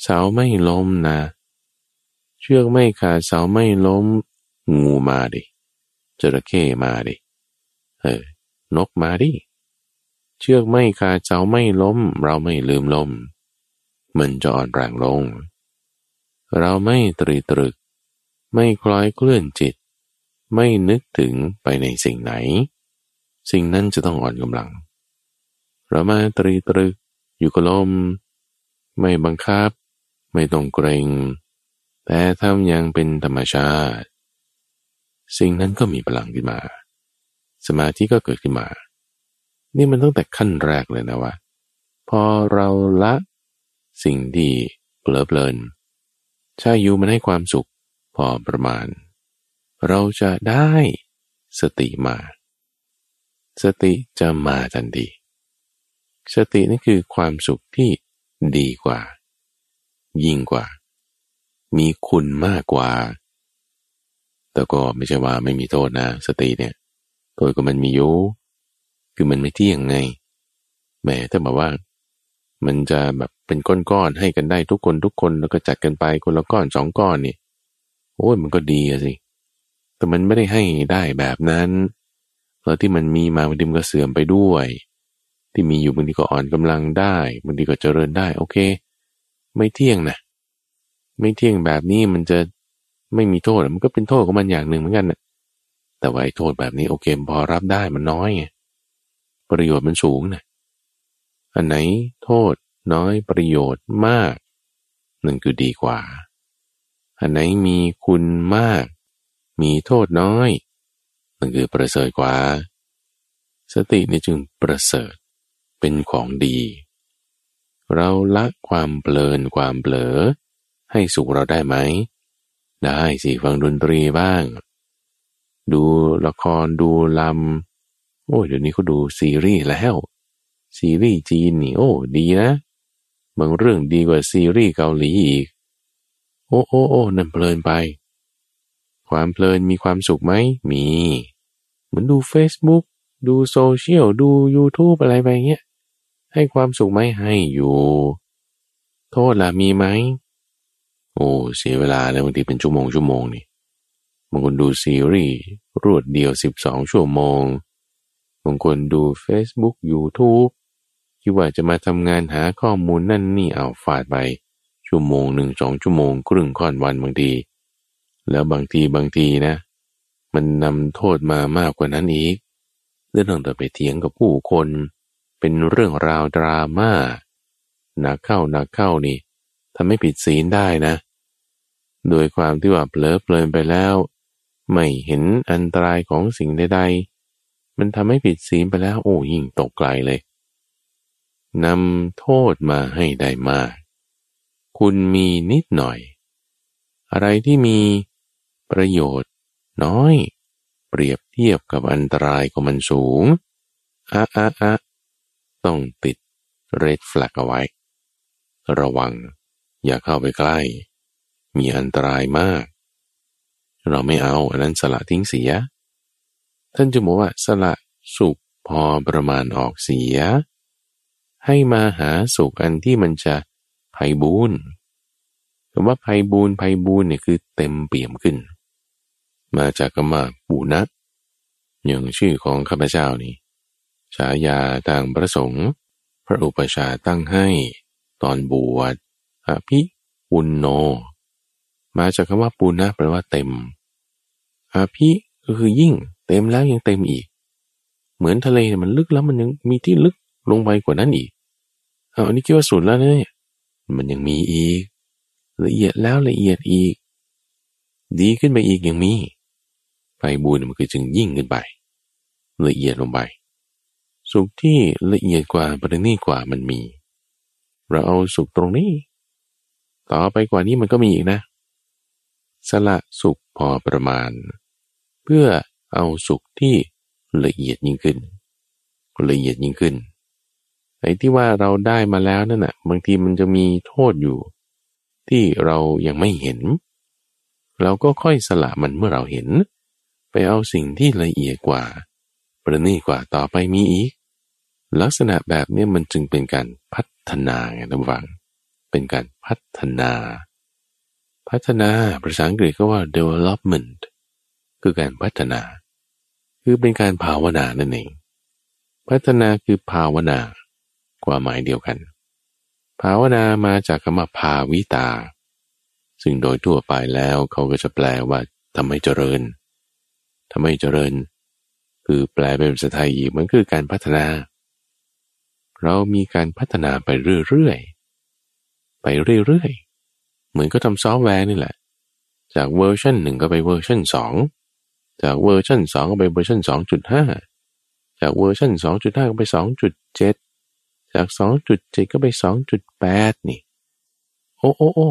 เสาไม่ล้มนะ เชือกไม่ขาดเสาไม่ล้ม งูมาดิจระเข้มาดิเออนกมาดิเชือกไม่ขาดเสาไม่ล้ม เราไม่ลืมลมมันจะอ่อนแรงลง เราไม่ตรีตรึก ไม่คล้อยเคลื่อนจิต ไม่นึกถึงไปในสิ่งไหน สิ่งนั้นจะต้องอ่อนกำลัง เรามาตรีตรึกอยู่กับลม ไม่บังคับ ไม่ต้องเกรง แต่ทำอย่างเป็นธรรมชาติ สิ่งนั้นก็มีพลังขึ้นมา สมาธิก็เกิดขึ้นมา นี่มันตั้งแต่ขั้นแรกเลยนะว่า พอเราละสิ่งที่เปลอเพลินชายูมันให้ความสุข พอประมาณ เราจะได้สติมา สติจะมาทันทีสตินี่คือความสุขที่ดีกว่า ยิ่งกว่า มีคุณมากกว่า แต่ก็ไม่ใช่ว่าไม่มีโทษนะ สติเนี่ยโทษก็มันมีอยู่คือมันไม่เที่ยงไงแหมถ้าบอกว่า มันจะแบบเป็นก้อนๆให้กันได้ทุกคนทุกคนแล้วก็จัดกันไปคนละก้อนสองก้อนนี่ โอ้ยมันก็ดีสิ แต่มันไม่ได้ให้ได้แบบนั้น แล้วที่มันมีมาบางทีมันก็เสื่อมไปด้วย ที่มีอยู่บางทีก็อ่อนกำลังได้บางทีก็เจริญได้ โอเค ไม่เที่ยงนะไม่เที่ยงแบบนี้มันจะไม่มีโทษมันก็เป็นโทษของมันอย่างหนึ่งเหมือนกันนะแต่ว่าไอ้โทษแบบนี้โอเคพอรับได้มันน้อยไงประโยชน์มันสูงนะอันไหนโทษน้อยประโยชน์มากนั่นคือดีกว่า อันไหนมีคุณมาก มีโทษน้อยนั่นคือประเสริฐกว่า สตินี่จึงประเสริฐเป็นของดี เราละความเปลินความเบลอ ให้สุขเราได้ไหม ได้สิฟังดนตรีบ้าง ดูละครดูลำโอ้ยเดี๋ยวนี้เขาดูซีรีส์แล้ว ซีรีส์จีนนี่โอ้ดีนะ บางเรื่องดีกว่าซีรีส์เกาหลีอีก โอ้โอ้โอ้นั่นเพลินไป ความเพลินมีความสุขไหมมี เหมือนดู Facebook ดูโซเชียลดู YouTube อะไรไปเงี้ยให้ความสุขไหมให้อยู่ โทษล่ะมีไหมโอ้เสียเวลาเลยบางทีเป็นชั่วโมงชั่วโมงนี่บางคนดูซีรีส์รวดเดียวสิบสองชั่วโมงบางคนดู Facebook YouTube คิดว่าจะมาทำงานหาข้อมูลนั่นนี่เอาฟาดไป ชั่วโมงหนึ่งสองชั่วโมงครึ่งค่อนวันบางที แล้วบางทีบางทีนะ มันนำโทษมามากกว่านั้นอีกเรื่องต่อไปเถียงกับผู้คน เป็นเรื่องราวดราม่าหนักเข้าหนักเข้านี่ทำให้ผิดศีลได้นะ โดยความที่ว่าเผลอเพลินไปแล้ว ไม่เห็นอันตรายของสิ่งใดๆ มันทำให้ผิดศีลไปแล้วโอ้ยิ่งตกไกลเลยนำโทษมาให้ได้มาก คุณมีนิดหน่อย อะไรที่มีประโยชน์น้อย เปรียบเทียบกับอันตรายของมันสูงอะอะอะต้องติดเรดแฟลกเอาไว้ ระวังอย่าเข้าไปใกล้ มีอันตรายมาก เราไม่เอาอันนั้นสละทิ้งเสีย ท่านจะบอกว่าสละสุขพอประมาณออกเสีย ให้มาหาสุขอันที่มันจะ ไพ่บูนคำว่าไพ่บูนไพ่บูนเนี่ยคือเต็มเปี่ยมขึ้น มาจากคำว่าปูนะอย่างชื่อของข้าพเจ้านี่ฉายาทางประสงค์ พระอุปชาตั้งให้ตอนบวชอภิปุณโน มาจากคำว่าปูนะแปลว่าเต็มอภิก็คือยิ่งเต็มแล้วยังเต็มอีก เหมือนทะเลมันลึกแล้วมันยังมีที่ลึกลงไปกว่านั้นอีกเอาอันนี้คิดว่าสุดแล้วเนี่ย มันยังมีอีก ละเอียดแล้วละเอียดอีก ดีขึ้นไปอีกยังมีไปบูรมันคือจึงยิ่งขึ้นไป ละเอียดลงไป สุขที่ละเอียดกว่าประณีตกว่ามันมี เราเอาสุขตรงนี้ ต่อไปกว่านี้มันก็มีอีกนะ สละสุขพอประมาณ เพื่อเอาสุขที่ละเอียดยิ่งขึ้นละเอียดยิ่งขึ้น ไอ้ที่ว่าเราได้มาแล้วนั่นน่ะ บางทีมันจะมีโทษอยู่ ที่เรายังไม่เห็น เราก็ค่อยสละมันเมื่อเราเห็น ไปเอาสิ่งที่ละเอียดกว่า ประณีกว่าต่อไปมีอีก ลักษณะแบบนี้มันจึงเป็นการพัฒนาไงท่านฟัง เป็นการพัฒนา พัฒนาภาษาอังกฤษก็ว่า development คือการพัฒนา คือเป็นการภาวนานั่นเอง พัฒนาคือภาวนา ความหมายเดียวกัน ภาวนามาจากคำว่าภาวิตา ซึ่งโดยทั่วไปแล้วเขาก็จะแปลว่าทำให้เจริญทำให้เจริญ คือแปลเป็นภาษาไทยอีกมันคือการพัฒนา เรามีการพัฒนาไปเรื่อยๆ ไปเรื่อยๆ เหมือนก็ทำซอฟต์แวร์นี่แหละ จากเวอร์ชันหนึ่งก็ไปเวอร์ชันสองจากเวอร์ชันสองก็ไปเวอร์ชันสองจุดห้าจากเวอร์ชันสองจุดห้าก็ไปสอง จุดเจ็ดจาก 2.7 ก็ไป 2.8 นี่ โอ้โอ้โอ้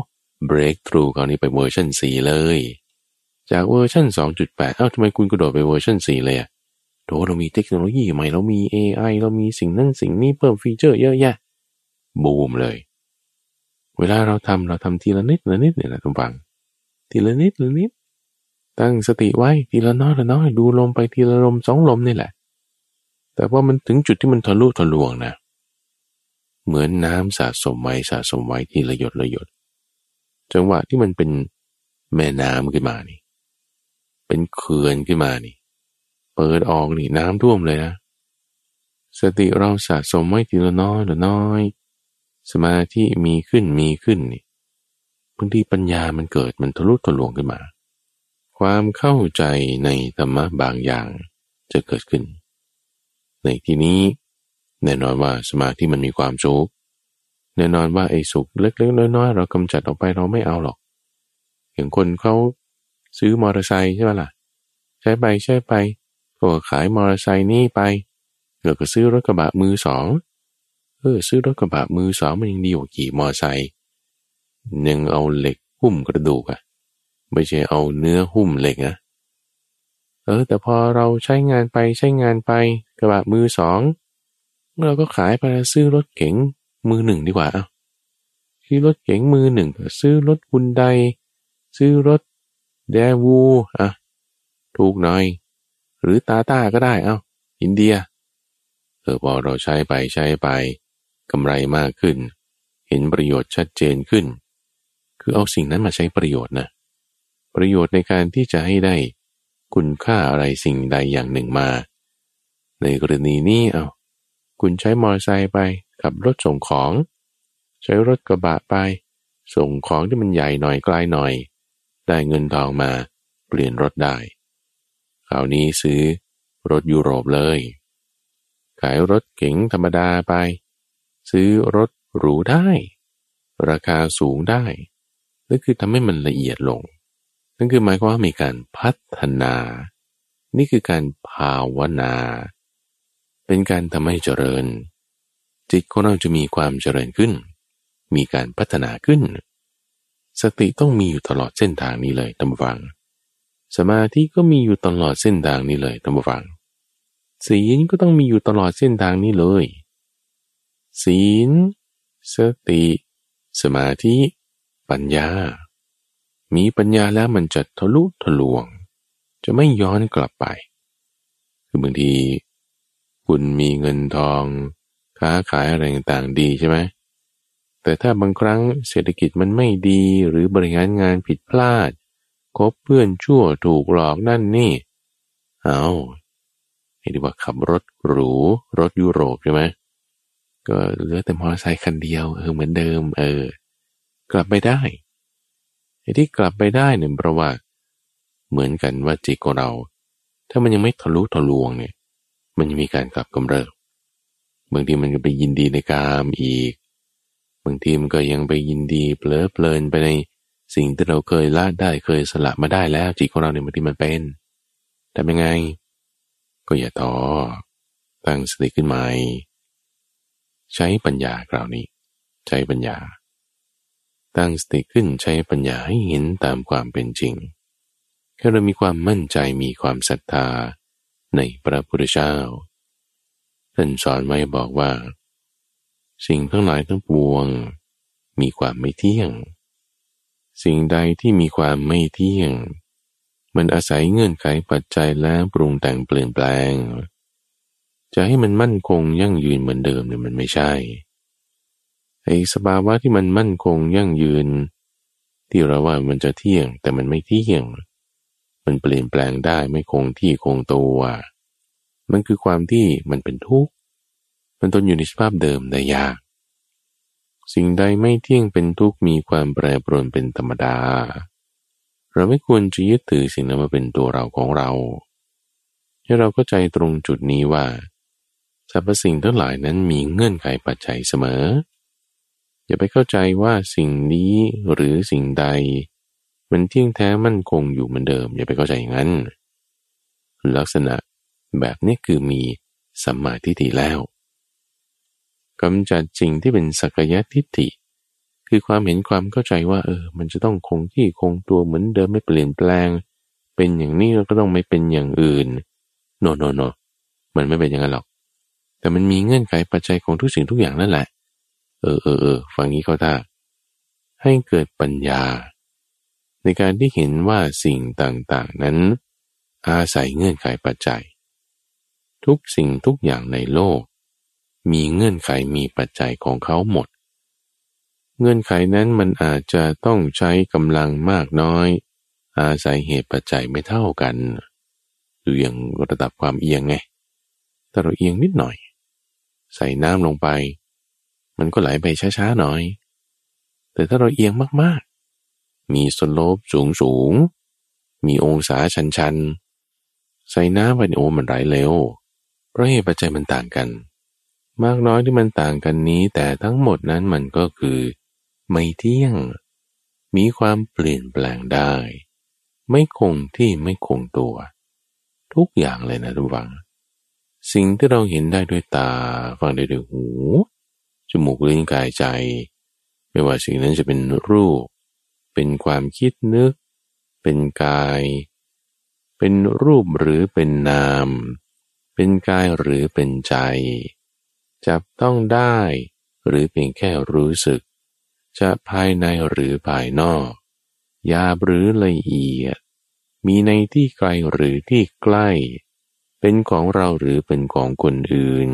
breakthrough คราวนี้ไปเวอร์ชัน4 เลย จากเวอร์ชัน2.8 เอ้าทำไมคุณกระโดดไปเวอร์ชัน4 เลยอะโถเรามีเทคโนโลยีใหม่เรามี AI เรามีสิ่งนั้นสิ่งนี้เพิ่ม feature เยอะแยะบูมเลย เวลาเราทำเราทำทีละนิดละนิดเนี่ยนะทุกฝัง ทีละนิดละนิด ตั้งสติไว้ทีละน้อยละน้อยดูลมไปทีละลมสองลมนี่แหละ แต่ว่ามันถึงจุดที่มันทะลุทะลวงนะ เหมือนน้ำสะสมไว้สะสมไว้ที่ละหยดละหยด จังหวะที่มันเป็นแม่น้ำขึ้นมานี่ เป็นเขื่อนขึ้นมานี่ เปิดออกนี่น้ำท่วมเลยนะ สติเราสะสมไว้ทีละน้อยละน้อย สมาธิมีขึ้นมีขึ้นนี่บางทีปัญญามันเกิดมันทะลุทะลวงขึ้นมา ความเข้าใจในธรรมะบางอย่างจะเกิดขึ้น ในที่นี้ แน่นอนว่าสมาธิมันมีความสุขแน่นอนว่าไอ้สุขเล็กๆน้อยๆเรากำจัดออกไปเราไม่เอาหรอก อย่างคนเขาซื้อมอเตอร์ไซค์ใช่ไหมล่ะ ใช้ไปใช้ไปก็ขายมอเตอร์ไซค์นี่ไปแล้วก็ซื้อรถกระบะมือสองเออซื้อรถกระบะมือสองมันยังดีกว่าขี่มอเตอร์ไซค์ยังเอาเหล็กหุ้มกระดูกอะไม่ใช่เอาเนื้อหุ้มเหล็กนะเออ แต่พอเราใช้งานไปใช้งานไปกระบะมือสอง เราก็ขายไปซื้อรถเก๋งมือหนึ่งดีกว่าเอาซื้อรถเก๋งมือหนึ่งซื้อรถบุนไดซื้อรถเดวูอะถูกหน่อย หรือตาตาก็ได้เอา้าอินเดียเออพอเราใช้ไปใช้ไปกำไรมากขึ้น เห็นประโยชน์ชัดเจนขึ้น คือเอาสิ่งนั้นมาใช้ประโยชน์นะ ประโยชน์ในการที่จะให้ได้คุณค่าอะไรสิ่งใดอย่างหนึ่งมา ในกรณีนี้เอา คุณใช้มอเตอร์ไซค์ไปขับรถส่งของ ใช้รถกระบะไป ส่งของที่มันใหญ่หน่อยไกลหน่อย ได้เงินทองมาเปลี่ยนรถได้คราวนี้ซื้อรถยุโรปเลย ขายรถเก๋งธรรมดาไป ซื้อรถหรูได้ ราคาสูงได้นั่นคือทำให้มันละเอียดลง นั่นคือหมายความว่ามีการพัฒนา นี่คือการภาวนา เป็นการทำให้เจริญ จิตของเราจะมีความเจริญขึ้น มีการพัฒนาขึ้น สติต้องมีอยู่ตลอดเส้นทางนี้เลยตั้มฟัง สมาธิก็มีอยู่ตลอดเส้นทางนี้เลยตั้มฟัง ศีลก็ต้องมีอยู่ตลอดเส้นทางนี้เลย ศีล สติ สมาธิ ปัญญา มีปัญญาแล้วมันจะทะลุทะลวง จะไม่ย้อนกลับไป คือบางที คุณมีเงินทอง ค้าขายอะไรต่างๆดีใช่ไหมแต่ถ้าบางครั้งเศรษฐกิจมันไม่ดีหรือบริหารงานผิดพลาด คบเพื่อนชั่วถูกหลอกนั่นนี่ เอาไอ้ที่ว่าขับรถหรูรถยุโรปใช่ไหมก็เหลือแต่มอเตอร์ไซค์คันเดียวเออเหมือนเดิม เออ กลับไปได้ไอ้ที่กลับไปได้เนี่ยเพราะว่า เหมือนกันว่าจิตของเรา ถ้ามันยังไม่ทะลุทะลวงเนี่ย มันยังมีการกลับกำเริบบางทีมันก็ไปยินดีในกามอีก บางทีมันก็ยังไปยินดีเปลิดเพลินไปในสิ่งที่เราเคยละได้เคยสละมาได้แล้วจิตของเราเนี่ยบางทีมันเป็นแต่ยังไง ก็อย่าท้อตั้งสติขึ้นใหม่ใช้ปัญญาคราวนี้ ใช้ปัญญา ตั้งสติขึ้นใช้ปัญญาให้เห็นตามความเป็นจริงแค่เรามีความมั่นใจมีความศรัทธา ในพระพุทธเจ้าท่านสอนไว้บอกว่า สิ่งทั้งหลายทั้งปวง มีความไม่เที่ยง สิ่งใดที่มีความไม่เที่ยง มันอาศัยเงื่อนไขปัจจัยและปรุงแต่งเปลี่ยนแปลง จะให้มันมั่นคงยั่งยืนเหมือนเดิมเนี่ยมันไม่ใช่ไอ้สภาวะที่มันมั่นคงยั่งยืน ที่เราว่ามันจะเที่ยงแต่มันไม่เที่ยง มันเปลี่ยนแปลงได้ไม่คงที่คงตัว มันคือความที่มันเป็นทุกข์ มันตนอยู่ในสภาพเดิมได้ยาก สิ่งใดไม่เที่ยงเป็นทุกข์มีความแปรปรวนเป็นธรรมดา เราไม่ควรจะยึดถือสิ่งนั้นมาเป็นตัวเราของเราให้เราก็ใจตรงจุดนี้ว่าสรรพสิ่งทั้งหลายนั้นมีเงื่อนไขปัจจัยเสมอ อย่าไปเข้าใจว่าสิ่งนี้หรือสิ่งใด มันเที่ยงแท้มั่นคงอยู่เหมือนเดิม อย่าไปเข้าใจอย่างนั้น ลักษณะแบบนี้คือมีสัมมาทิฏฐิแล้วกำจัดสิ่งที่เป็นสักยะทิฏฐิ คือความเห็นความเข้าใจว่า เออ มันจะต้องคงที่คงตัวเหมือนเดิมไม่เปลี่ยนแปลง เป็นอย่างนี้แล้วก็ต้องไม่เป็นอย่างอื่นโนโนโนมันไม่เป็นอย่างนั้นหรอก แต่มันมีเงื่อนไขปัจจัยของทุกสิ่งทุกอย่างนั่นแหละ เออเออเออฟังนี้เขาท่าให้เกิดปัญญา ในการที่เห็นว่าสิ่งต่างๆนั้น อาศัยเงื่อนไขปัจจัย ทุกสิ่งทุกอย่างในโลก มีเงื่อนไขมีปัจจัยของเขาหมด เงื่อนไขนั้นมันอาจจะต้องใช้กำลังมากน้อย อาศัยเหตุปัจจัยไม่เท่ากันดูอย่างระดับความเอียงไงถ้าเราเอียงนิดหน่อย ใส่น้ำลงไป มันก็ไหลไปช้าๆหน่อย แต่ถ้าเราเอียงมากๆ มีสโลปสูงสูง มีองศาชันๆใส่น้ำไปโอ้มันไหลเร็ว เพราะเหตุปัจจัยมันต่างกัน มากน้อยที่มันต่างกันนี้ แต่ทั้งหมดนั้นมันก็คือไม่เที่ยง มีความเปลี่ยนแปลงได้ ไม่คงที่ไม่คงตัว ทุกอย่างเลยนะทุกฝัง สิ่งที่เราเห็นได้ด้วยตา ฟังได้ด้วยหู จมูกลิ้นกายใจ ไม่ว่าสิ่งนั้นจะเป็นรูป เป็นความคิดนึก เป็นกาย เป็นรูปหรือเป็นนาม เป็นกายหรือเป็นใจ จับต้องได้หรือเพียงแค่รู้สึก จะภายในหรือภายนอกยาบหรือละเอียด มีในที่ไกลหรือที่ใกล้ เป็นของเราหรือเป็นของคนอื่น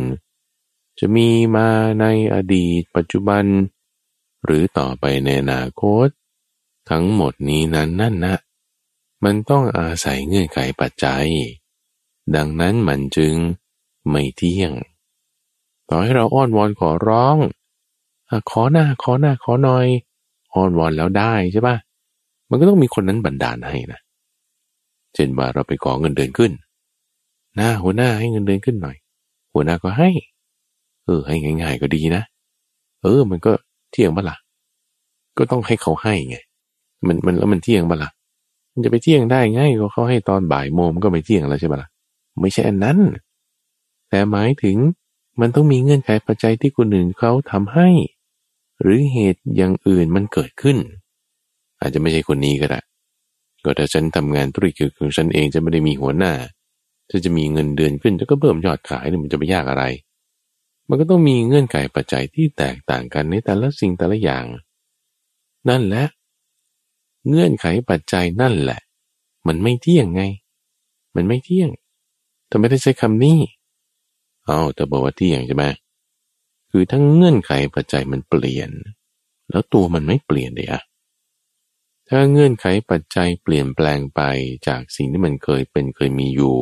จะมีมาในอดีตปัจจุบัน หรือต่อไปในอนาคต ทั้งหมดนี้นั้นนั่นนะมันต้องอาศัยเงื่อนไขปัจจัย ดังนั้นมันจึงไม่เที่ยง ต่อให้เราอ้อนวอนขอร้องอขอหน้าขอหน้าขอหน่อย อ้อนวอนแล้วได้ใช่ปะมันก็ต้องมีคนนั้นบันดาลให้นะเช่นว่าเราไปขอเงินเดือนขึ้น หน้าหัวหน้าให้เงินเดือนขึ้นหน่อย หัวหน้าก็ให้ เออ ให้ง่าย ๆ ก็ดีนะ เออ มันก็เที่ยงบ้าละ่ะ ก็ต้องให้เขาให้ไง มันมันแล้วมันเที่ยงบ้าละ่ะมันจะไปเที่ยงได้ง่ายก็เขาให้ตอนบ่ายโมงมันก็ไม่เที่ยงแล้วใช่ปะละ่ะไม่ใช่อันนั้น แต่หมายถึงมันต้องมีเงื่อนไขปัจจัยที่คนอื่นเขาทำให้ หรือเหตุอย่างอื่นมันเกิดขึ้น อาจจะไม่ใช่คนนี้ก็ได้ก็ถ้าฉันทำงานธุรกิจของฉันเองจะไม่ได้มีหัวหน้าจะจะมีเงินเดือนขึ้นจะก็เพิ่มยอดขายมันจะไม่ยากอะไร มันก็ต้องมีเงื่อนไขปัจจัยที่แตกต่างกันในแต่ละสิ่งแต่ละอย่าง นั่นแหละ เงื่อนไขปัจจัยนั่นแหละ มันไม่เที่ยงไง มันไม่เที่ยงแต่ไม่ได้ใช้คำนี้ เอาแต่บอกว่าเที่ยงใช่ไหมคือทั้งเงื่อนไขปัจจัยมันเปลี่ยน แล้วตัวมันไม่เปลี่ยนเลยอะถ้าเงื่อนไขปัจจัยเปลี่ยนแปลงไปจากสิ่งที่มันเคยเป็นเคยมีอยู่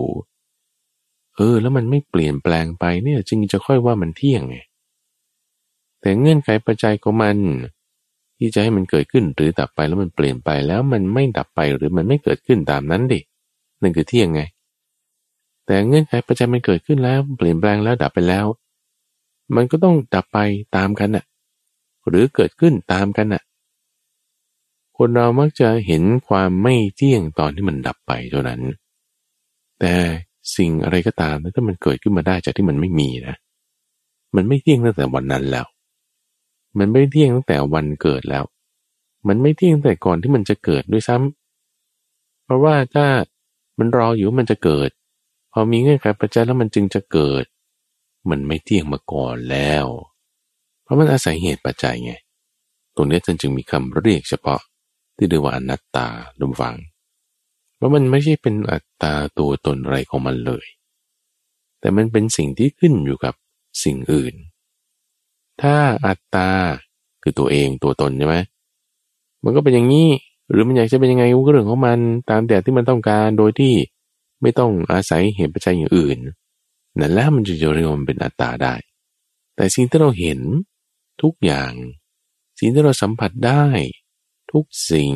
เออ แล้วมันไม่เปลี่ยนแปลงไปเนี่ย จึงจะค่อยว่ามันเที่ยงไงแต่เงื่อนไขปัจจัยของมัน ที่จะให้มันเกิดขึ้นหรือดับไปแล้วมันเปลี่ยนไปแล้วมันไม่ดับไปหรือมันไม่เกิดขึ้นตามนั้นดินั่นคือเที่ยงไง แต่เงื่อนไขปัจจัยมันเกิดขึ้นแล้ว เปลี่ยนแปลงแล้วดับไปแล้ว มันก็ต้องดับไปตามกันน่ะ หรือเกิดขึ้นตามกันน่ะ คนเรามักจะเห็นความไม่เที่ยงตอนที่มันดับไปเท่านั้น แต่สิ่งอะไรก็ตามถ้ามันเกิดขึ้นมาได้จากที่มันไม่มีนะ มันไม่เที่ยงตั้งแต่วันนั้นแล้ว มันไม่เที่ยงตั้งแต่วันเกิดแล้ว มันไม่เที่ยงแต่ก่อนที่มันจะเกิดด้วยซ้ำเพราะว่าถ้ามันรออยู่มันจะเกิด พอมีเงื่อนไขปัจจัยแล้วมันจึงจะเกิด มันไม่เที่ยงมาก่อนแล้ว เพราะมันอาศัยเหตุปัจจัยไง ตรงนี้ท่านจึงมีคำเรียกเฉพาะที่เรียกว่าอนัตตาดุมฟัง เพราะมันไม่ใช่เป็นอัตตาตัวตนอะไรของมันเลย แต่มันเป็นสิ่งที่ขึ้นอยู่กับสิ่งอื่น ถ้าอัตตาคือตัวเองตัวตนใช่ไหมมันก็เป็นอย่างนี้ หรือมันอยากจะเป็นยังไงก็เรื่องของมันตามแต่ที่มันต้องการโดยที่ไม่ต้องอาศัยเหตุปัจจัยอย่างอื่นนั่นแล้วมันจะเรียกมันเป็นอัตตาได้ แต่สิ่งที่เราเห็นทุกอย่าง สิ่งที่เราสัมผัสได้ ทุกสิ่ง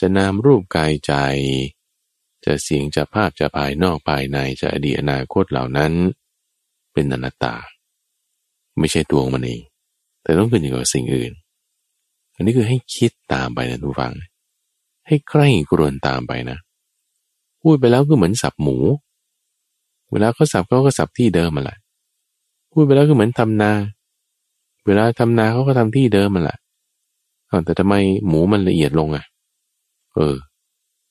จะนามรูปกายใจ จะเสียงจะภาพจะภายนอกภายในจะอดีตอนาคตเหล่านั้น เป็นอนัตตา ไม่ใช่ตัวมันเองแต่ต้องขึ้นอยู่กับสิ่งอื่น อันนี้คือให้คิดตามไปนะทุกฝัง ให้ใกล้กรวนตามไปนะ พูดไปแล้วก็เหมือนสับหมู เวลาเขาสับเขาก็สับที่เดิมมาแหละ พูดไปแล้วก็เหมือนทำนา เวลาทำนาเขาก็ทำที่เดิมมาแหละแต่ทำไมหมูมันละเอียดลงอะ เออ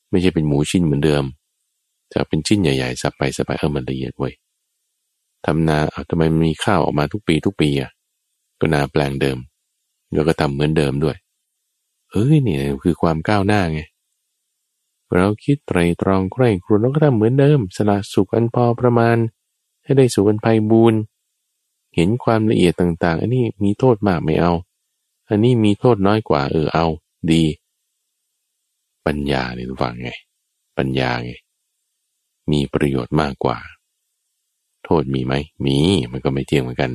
ไม่ใช่เป็นหมูชิ้นเหมือนเดิมจากเป็นชิ้นใหญ่ๆสับไปสับไปเออมันละเอียดเว้ย ทำนาเอาทำไมมีข้าวออกมาทุกปีทุกปีอะก็นาแปลงเดิม แล้วก็ทำเหมือนเดิมด้วย เอ้ยนี่คือความก้าวหน้าไง เราคิดไตรตรองใคร่ครวญแล้วก็ทำเหมือนเดิม สละสุขอันพอประมาณ ให้ได้สุขอันไพบูรณ์เห็นความละเอียดต่าง ๆ อันนี้มีโทษมากไม่เอา อันนี้มีโทษน้อยกว่าเออเอา ดี ปัญญาเนี่ยฟังไง ปัญญาไง มีประโยชน์มากกว่า โทษมีไหมมี มันก็ไม่เที่ยงเหมือนกัน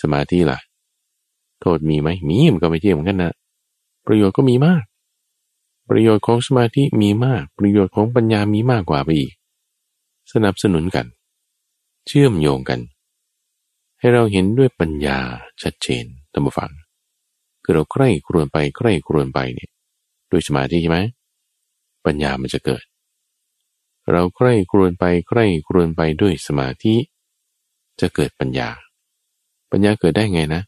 สมาธิล่ะ โทษมีไหมมี มันก็ไม่เที่ยงเหมือนกันนะประโยชน์ก็มีมาก ประโยชน์ของสมาธิมีมาก ประโยชน์ของปัญญามีมากกว่าไปอีก สนับสนุนกัน เชื่อมโยงกัน ให้เราเห็นด้วยปัญญาชัดเจนตั้งฟัง คือเราใกล้ครวนไปใกล้ครวนไปเนี่ย ด้วยสมาธิใช่ไหมปัญญามันจะเกิด เราใกล้ครวนไปใกล้ครวนไปด้วยสมาธิ จะเกิดปัญญา ปัญญาเกิดได้ไงนะ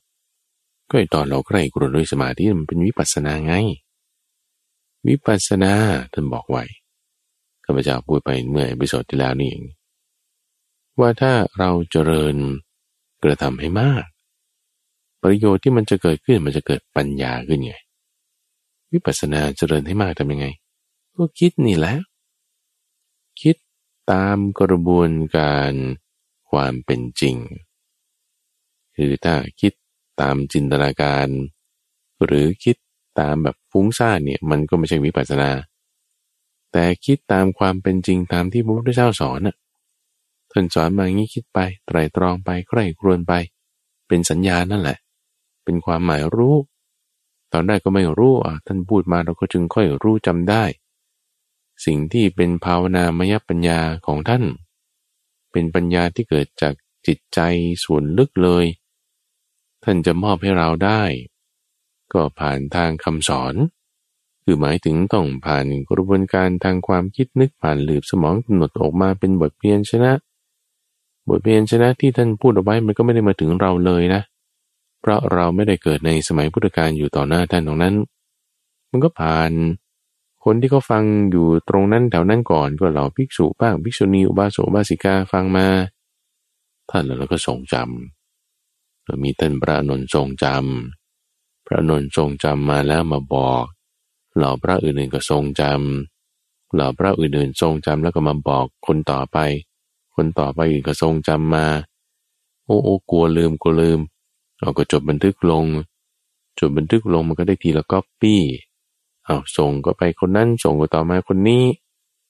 ก็ตอนเราใกล้ครวนด้วยสมาธิมันเป็นวิปัสสนาไง วิปัสสนาท่านบอกไว้ข้าพเจ้าพูดไปเมื่อ episode ที่แล้วนี่เองว่าถ้าเราเจริญกระทำให้มาก ประโยชน์ที่มันจะเกิดขึ้นมันจะเกิดปัญญาขึ้นไง วิปัสสนาเจริญให้มากทำยังไง ก็คิดนี่แหละ ตามกระบวนการความเป็นจริง คือถ้าคิดตามจินตนาการ หรือคิดตามแบบฟุ้งซ่านเนี่ยมันก็ไม่ใช่วิปัสสนา แต่คิดตามความเป็นจริงตามที่พระพุทธเจ้าสอนน่ะท่านสอนมาอย่างนี้คิดไปไตรตรองไปใคร่ครวญไป เป็นสัญญานั่นแหละ เป็นความหมายรู้ ตอนแรกก็ไม่รู้อะท่านพูดมาเราก็จึงค่อยรู้จำได้ สิ่งที่เป็นภาวนามยปัญญาของท่าน เป็นปัญญาที่เกิดจากจิตใจส่วนลึกเลย ท่านจะมอบให้เราได้ ก็ผ่านทางคำสอน คือหมายถึงต้องผ่านกระบวนการทางความคิดนึกผ่านหลืบสมองกำหนดออกมาเป็นบทเพียนชนะ บทเพียนชนะที่ท่านพูดเอาไว้มันก็ไม่ได้มาถึงเราเลยนะ เพราะเราไม่ได้เกิดในสมัยพุทธกาลอยู่ต่อหน้าท่านตรงนั้น มันก็ผ่าน คนที่เขาฟังอยู่ตรงนั้นแถวนั้นก่อนก็เหล่าภิกษุบ้างภิกษุณีอุบาสกอุบาสิกาฟังมา ท่านแล้วก็ทรงจำมีท่านพระนนทรงจำพระนนทรงจำมาแล้วมาบอก เหล่าพระอื่นๆก็ทรงจำเหล่าพระอื่นๆทรงจำแล้วก็มาบอกคนต่อไป คนต่อไปอื่นก็ทรงจำมา โอ้โอ้กลัวลืมกลัวลืมเราก็จดบันทึกลง จดบันทึกลงมันก็ได้ทีละก๊อปปี้ เอาส่งก็ไปคนนั้นส่งก็ต่อมาคนนี้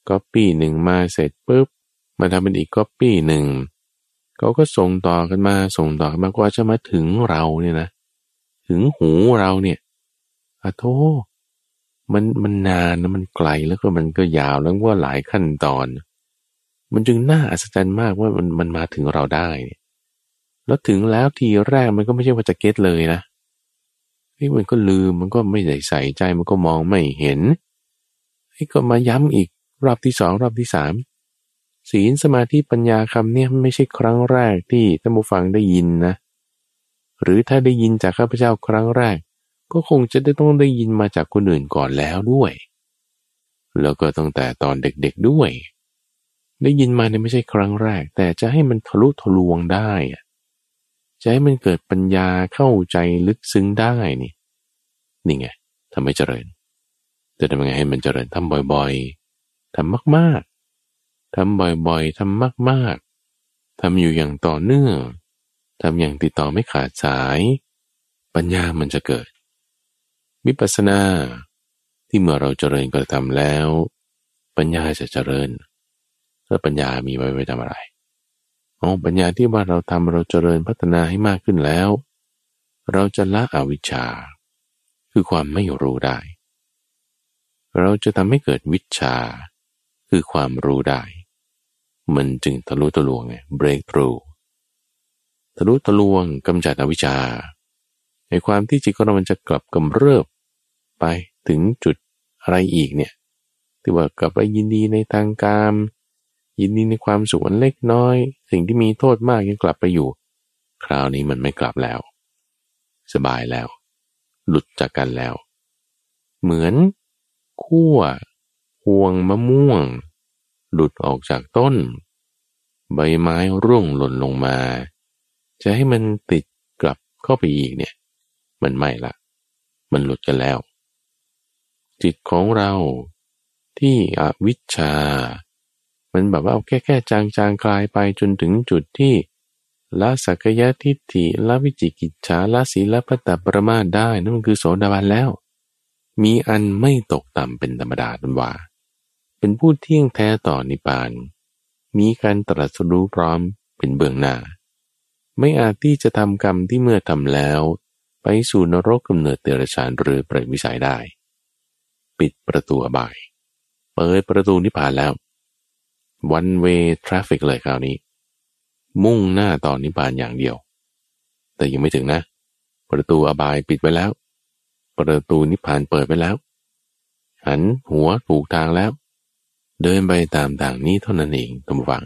ก็ปี้หนึ่งมาเสร็จปุ๊บมาทำเป็นอีกก็ปี้หนึ่งเขาก็ส่งต่อกันมาส่งต่อกันมากว่าจะมาถึงเราเนี่ยนะ ถึงหูเราเนี่ยอะโทมันมันนานนะมันไกลแล้วก็มันก็ยาวแล้วว่าหลายขั้นตอน มันจึงน่าอัศจรรย์มากว่ามันมันมาถึงเราได้ แล้วถึงแล้วทีแรกมันก็ไม่ใช่ว่าจะเก็ตเลยนะ ไอ้มันก็ลืมมันก็ไม่ได้ใส่ใจมันก็มองไม่เห็นไอ้ก็มาย้ำอีกรอบที่สองรอบที่สามศีลสมาธิปัญญาคำเนี่ยไม่ใช่ครั้งแรกที่ท่านผู้ฟังได้ยินนะ หรือถ้าได้ยินจากข้าพเจ้าครั้งแรก ก็คงจะได้ต้องได้ยินมาจากคนอื่นก่อนแล้วด้วย แล้วก็ตั้งแต่ตอนเด็กๆด้วย ได้ยินมาเนี่ยไม่ใช่ครั้งแรก แต่จะให้มันทะลุทะลวงได้อะ จะให้มันเกิดปัญญาเข้าใจลึกซึ้งได้นี่ นี่ไงทำให้เจริญ จะทำยังไงให้มันเจริญทำบ่อยๆทำมากๆทำบ่อยๆทำมากๆทำอยู่อย่างต่อเนื่องทำอย่างติดต่อไม่ขาดสาย ปัญญามันจะเกิดวิปัสสนาที่เมื่อเราเจริญกระทำแล้ว ปัญญาจะเจริญถ้าปัญญามีไว้ไว้ทำอะไร อาปัญญาที่ว่าเราทำเราเจริญพัฒนาให้มากขึ้นแล้ว เราจะละอวิชชา คือความไม่รู้ได้ เราจะทำให้เกิดวิชา คือความรู้ได้ มันจึงทะลุทะลวงไง break through ทะลุทะลวงกำจัดอวิชชาในความที่จิตของเรามันจะกลับกำเริบ ไปถึงจุดอะไรอีกเนี่ยที่ว่ากลับไปยินดีในทางการม ยินดีในความสุขอันเล็กน้อย สิ่งที่มีโทษมากยังกลับไปอยู่ คราวนี้มันไม่กลับแล้ว สบายแล้ว หลุดจากกันแล้ว เหมือนขั้วพวงมะม่วง หลุดออกจากต้น ใบไม้ร่วงหล่นลงมา จะให้มันติดกลับเข้าไปอีกเนี่ย มันไม่ละ มันหลุดกันแล้ว จิตของเราที่อวิชชา มันแบบว่าเอาแค่แค่จางจางคลายไปจนถึงจุดที่ละสักยะทิฏฐิละวิจิกิจฉาละศีลพัตตปรมาได้นั่นมันคือโสดาบันแล้ว มีอันไม่ตกต่ำเป็นธรรมดาดันว่า เป็นผู้เที่ยงแท้ต่อนิพพาน มีการตรัสรู้พร้อมเป็นเบื้องหน้า ไม่อาจที่จะทำกรรมที่เมื่อทำแล้ว ไปสู่นรกกำเนิดเดรัจฉานหรือเปรตวิสัยได้ ปิดประตูอบาย เปิดประตูนิพพานแล้ว one-way traffic เลยคราวนี้ มุ่งหน้าต่อนิพพานอย่างเดียว แต่ยังไม่ถึงนะ ประตูอบายปิดไปแล้ว ประตูนิพพานเปิดไปแล้ว หันหัวถูกทางแล้ว เดินไปตามทางนี้เท่านั้นเองทุกฝัง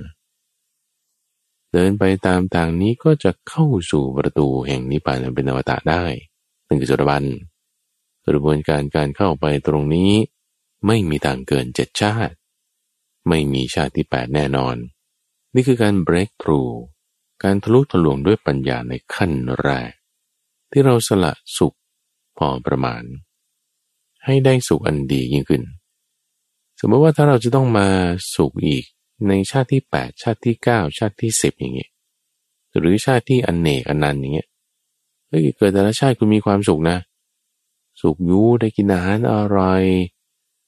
เดินไปตามทางนี้ก็จะเข้าสู่ประตูแห่งนิพพานเป็นอวตารได้นั่นคือจุดบันกระบวนการการเข้าไปตรงนี้ไม่มีทางเกินเจ็ดชาติ ไม่มีชาติที่แปดแน่นอน นี่คือการ break through การทะลุทะลวงด้วยปัญญาในขั้นแรก ที่เราสละสุขพอประมาณ ให้ได้สุขอันดียิ่งขึ้น สมมติว่าถ้าเราจะต้องมาสุขอีกในชาติที่แปดชาติที่เก้าชาติที่สิบอย่างเงี้ยหรือชาติที่อนเนกอันนันอย่างเงี้ยเฮ้ยเกิดแต่ละชาติคุณมีความสุขนะ สุขยูได้กินอาหารอร่อย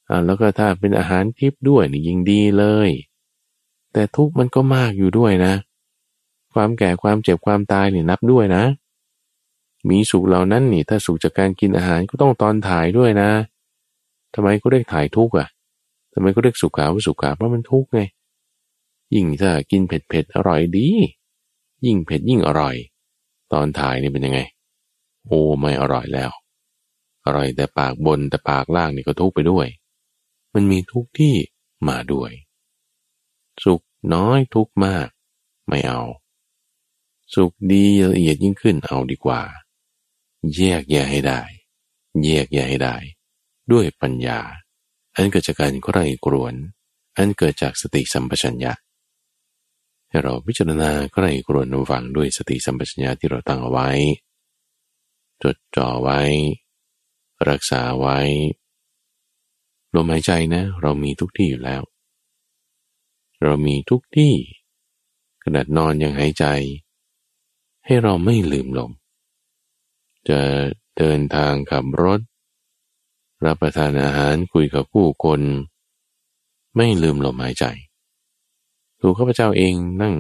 อ่าแล้วก็ถ้าเป็นอาหารทิพย์ด้วยนี่ยิ่งดีเลย แต่ทุกมันก็มากอยู่ด้วยนะ ความแก่ความเจ็บความตายนี่นับด้วยนะ มีสุขเหล่านั้นนี่ ถ้าสุขจากการกินอาหารก็ต้องตอนถ่ายด้วยนะทำไมก็เรียกถ่ายทุกอะทำไมก็เรียกสุขาว่าสุขาเพราะมันทุกไง ยิ่งถ้ากินเผ็ดเผ็ดอร่อยดี ยิ่งเผ็ดยิ่งอร่อย ตอนถ่ายนี่เป็นยังไง โอ้ไม่อร่อยแล้ว อร่อยแต่ปากบนแต่ปากล่างนี่ก็ทุกไปด้วย มันมีทุกที่มาด้วย สุขน้อยทุกมาก ไม่เอา สุขดีละเอียดยิ่งขึ้นเอาดีกว่า แยกแยะให้ได้ แยกแยะให้ได้ ด้วยปัญญา อันเกิดจากการใคร่กรวน อันเกิดจากสติสัมปชัญญะให้เราพิจารณาใคร่กรวนฟังด้วยสติสัมปชัญญะที่เราตั้งเอาไว้ จดจ่อไว้ รักษาไว้ ลมหายใจนะ เรามีทุกที่อยู่แล้ว เรามีทุกที่ ขนาดนอนยังหายใจ ให้เราไม่ลืมลม จะเดินทางขับรถ รับประทานอาหารคุยกับผู้คน ไม่ลืมลมหายใจตัวข้าพเจ้าเองนั่ง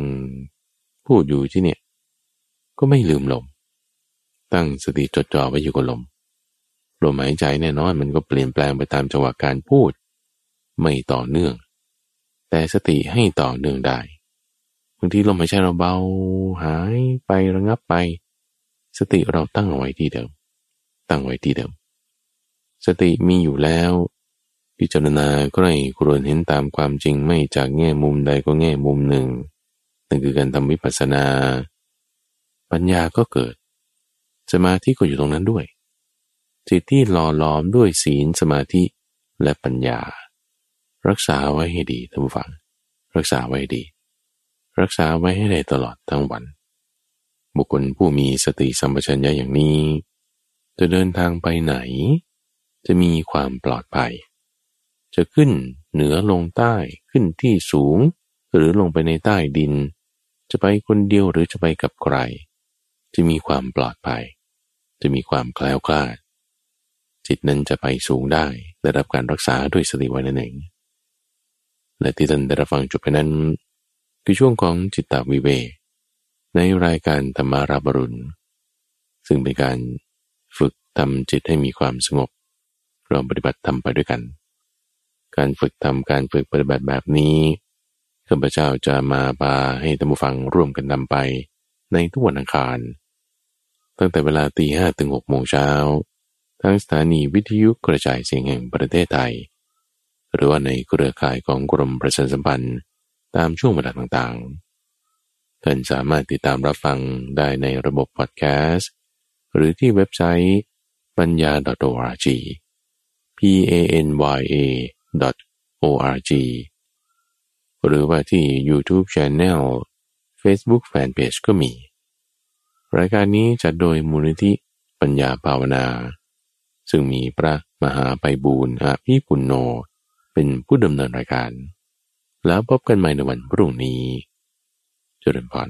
พูดอยู่ที่เนี่ย ก็ไม่ลืมลม ตั้งสติจดจ่อไว้อยู่กับลม ลมหายใจแน่นอนมันก็เปลี่ยนแปลงไปตามจังหวะการพูด ไม่ต่อเนื่อง แต่สติให้ต่อเนื่องได้บางทีลมหายใจเราเบาหายไประงับไป สติเราตั้งเอาไว้ที่เดิม ตั้งไว้ที่เดิม สติมีอยู่แล้ว พิจารณาก็ให้ครวญเห็นตามความจริงไม่จากแง่มุมใดก็แง่มุมหนึ่งนั่นคือการทำวิปัสสนา ปัญญาก็เกิด สมาธิก็อยู่ตรงนั้นด้วย จิตที่หล่อหลอมด้วยศีลสมาธิและปัญญา รักษาไว้ให้ดีท่านผู้ฟัง รักษาไว้ดี รักษาไว้ให้ได้ตลอดทั้งวัน บุคคลผู้มีสติสัมปชัญญะอย่างนี้ จะเดินทางไปไหน จะมีความปลอดภัย จะขึ้นเหนือลงใต้ขึ้นที่สูง หรือลงไปในใต้ดิน จะไปคนเดียวหรือจะไปกับใคร จะมีความปลอดภัย จะมีความแคล้วคลาด จิตนั้นจะไปสูงได้ได้รับการรักษาด้วยสติไว้นั่นเองและที่ท่านได้รับฟังจบไปนั้น คือช่วงของจิตตวิเวในรายการธรรมาราบรุณ ซึ่งเป็นการฝึกทำจิตให้มีความสงบเราปฏิบัติทำไปด้วยกัน การฝึกทำการฝึกปฏิบัติแบบนี้ข้าพเจ้าจะมาพาให้ท่านผู้ฟังร่วมกันนำไปในทุกวันอังคาร ตั้งแต่เวลาตีห้ถึงหกโมงเช้า ทั้งสถานีวิทยุกระจายเสียงแห่งประเทศไทย หรือว่าในเครือข่ายของกรมประชาสัมพันธ์ตามช่วงเวลาต่างๆ ท่านสามารถติดตามรับฟังได้ในระบบพอดแคสต์ หรือที่เว็บไซต์ปัญญา .org p a n y a .org หรือว่าที่ YouTube Channel Facebook Fanpage ก็มี รายการนี้จัดโดยมูลนิธิปัญญาภาวนา ซึ่งมีพระมหาไปบูรณ์อาภิปุณโญเป็นผู้ดำเนินรายการ แล้วพบกันใหม่ในวันพรุ่งนี้ เจริญพร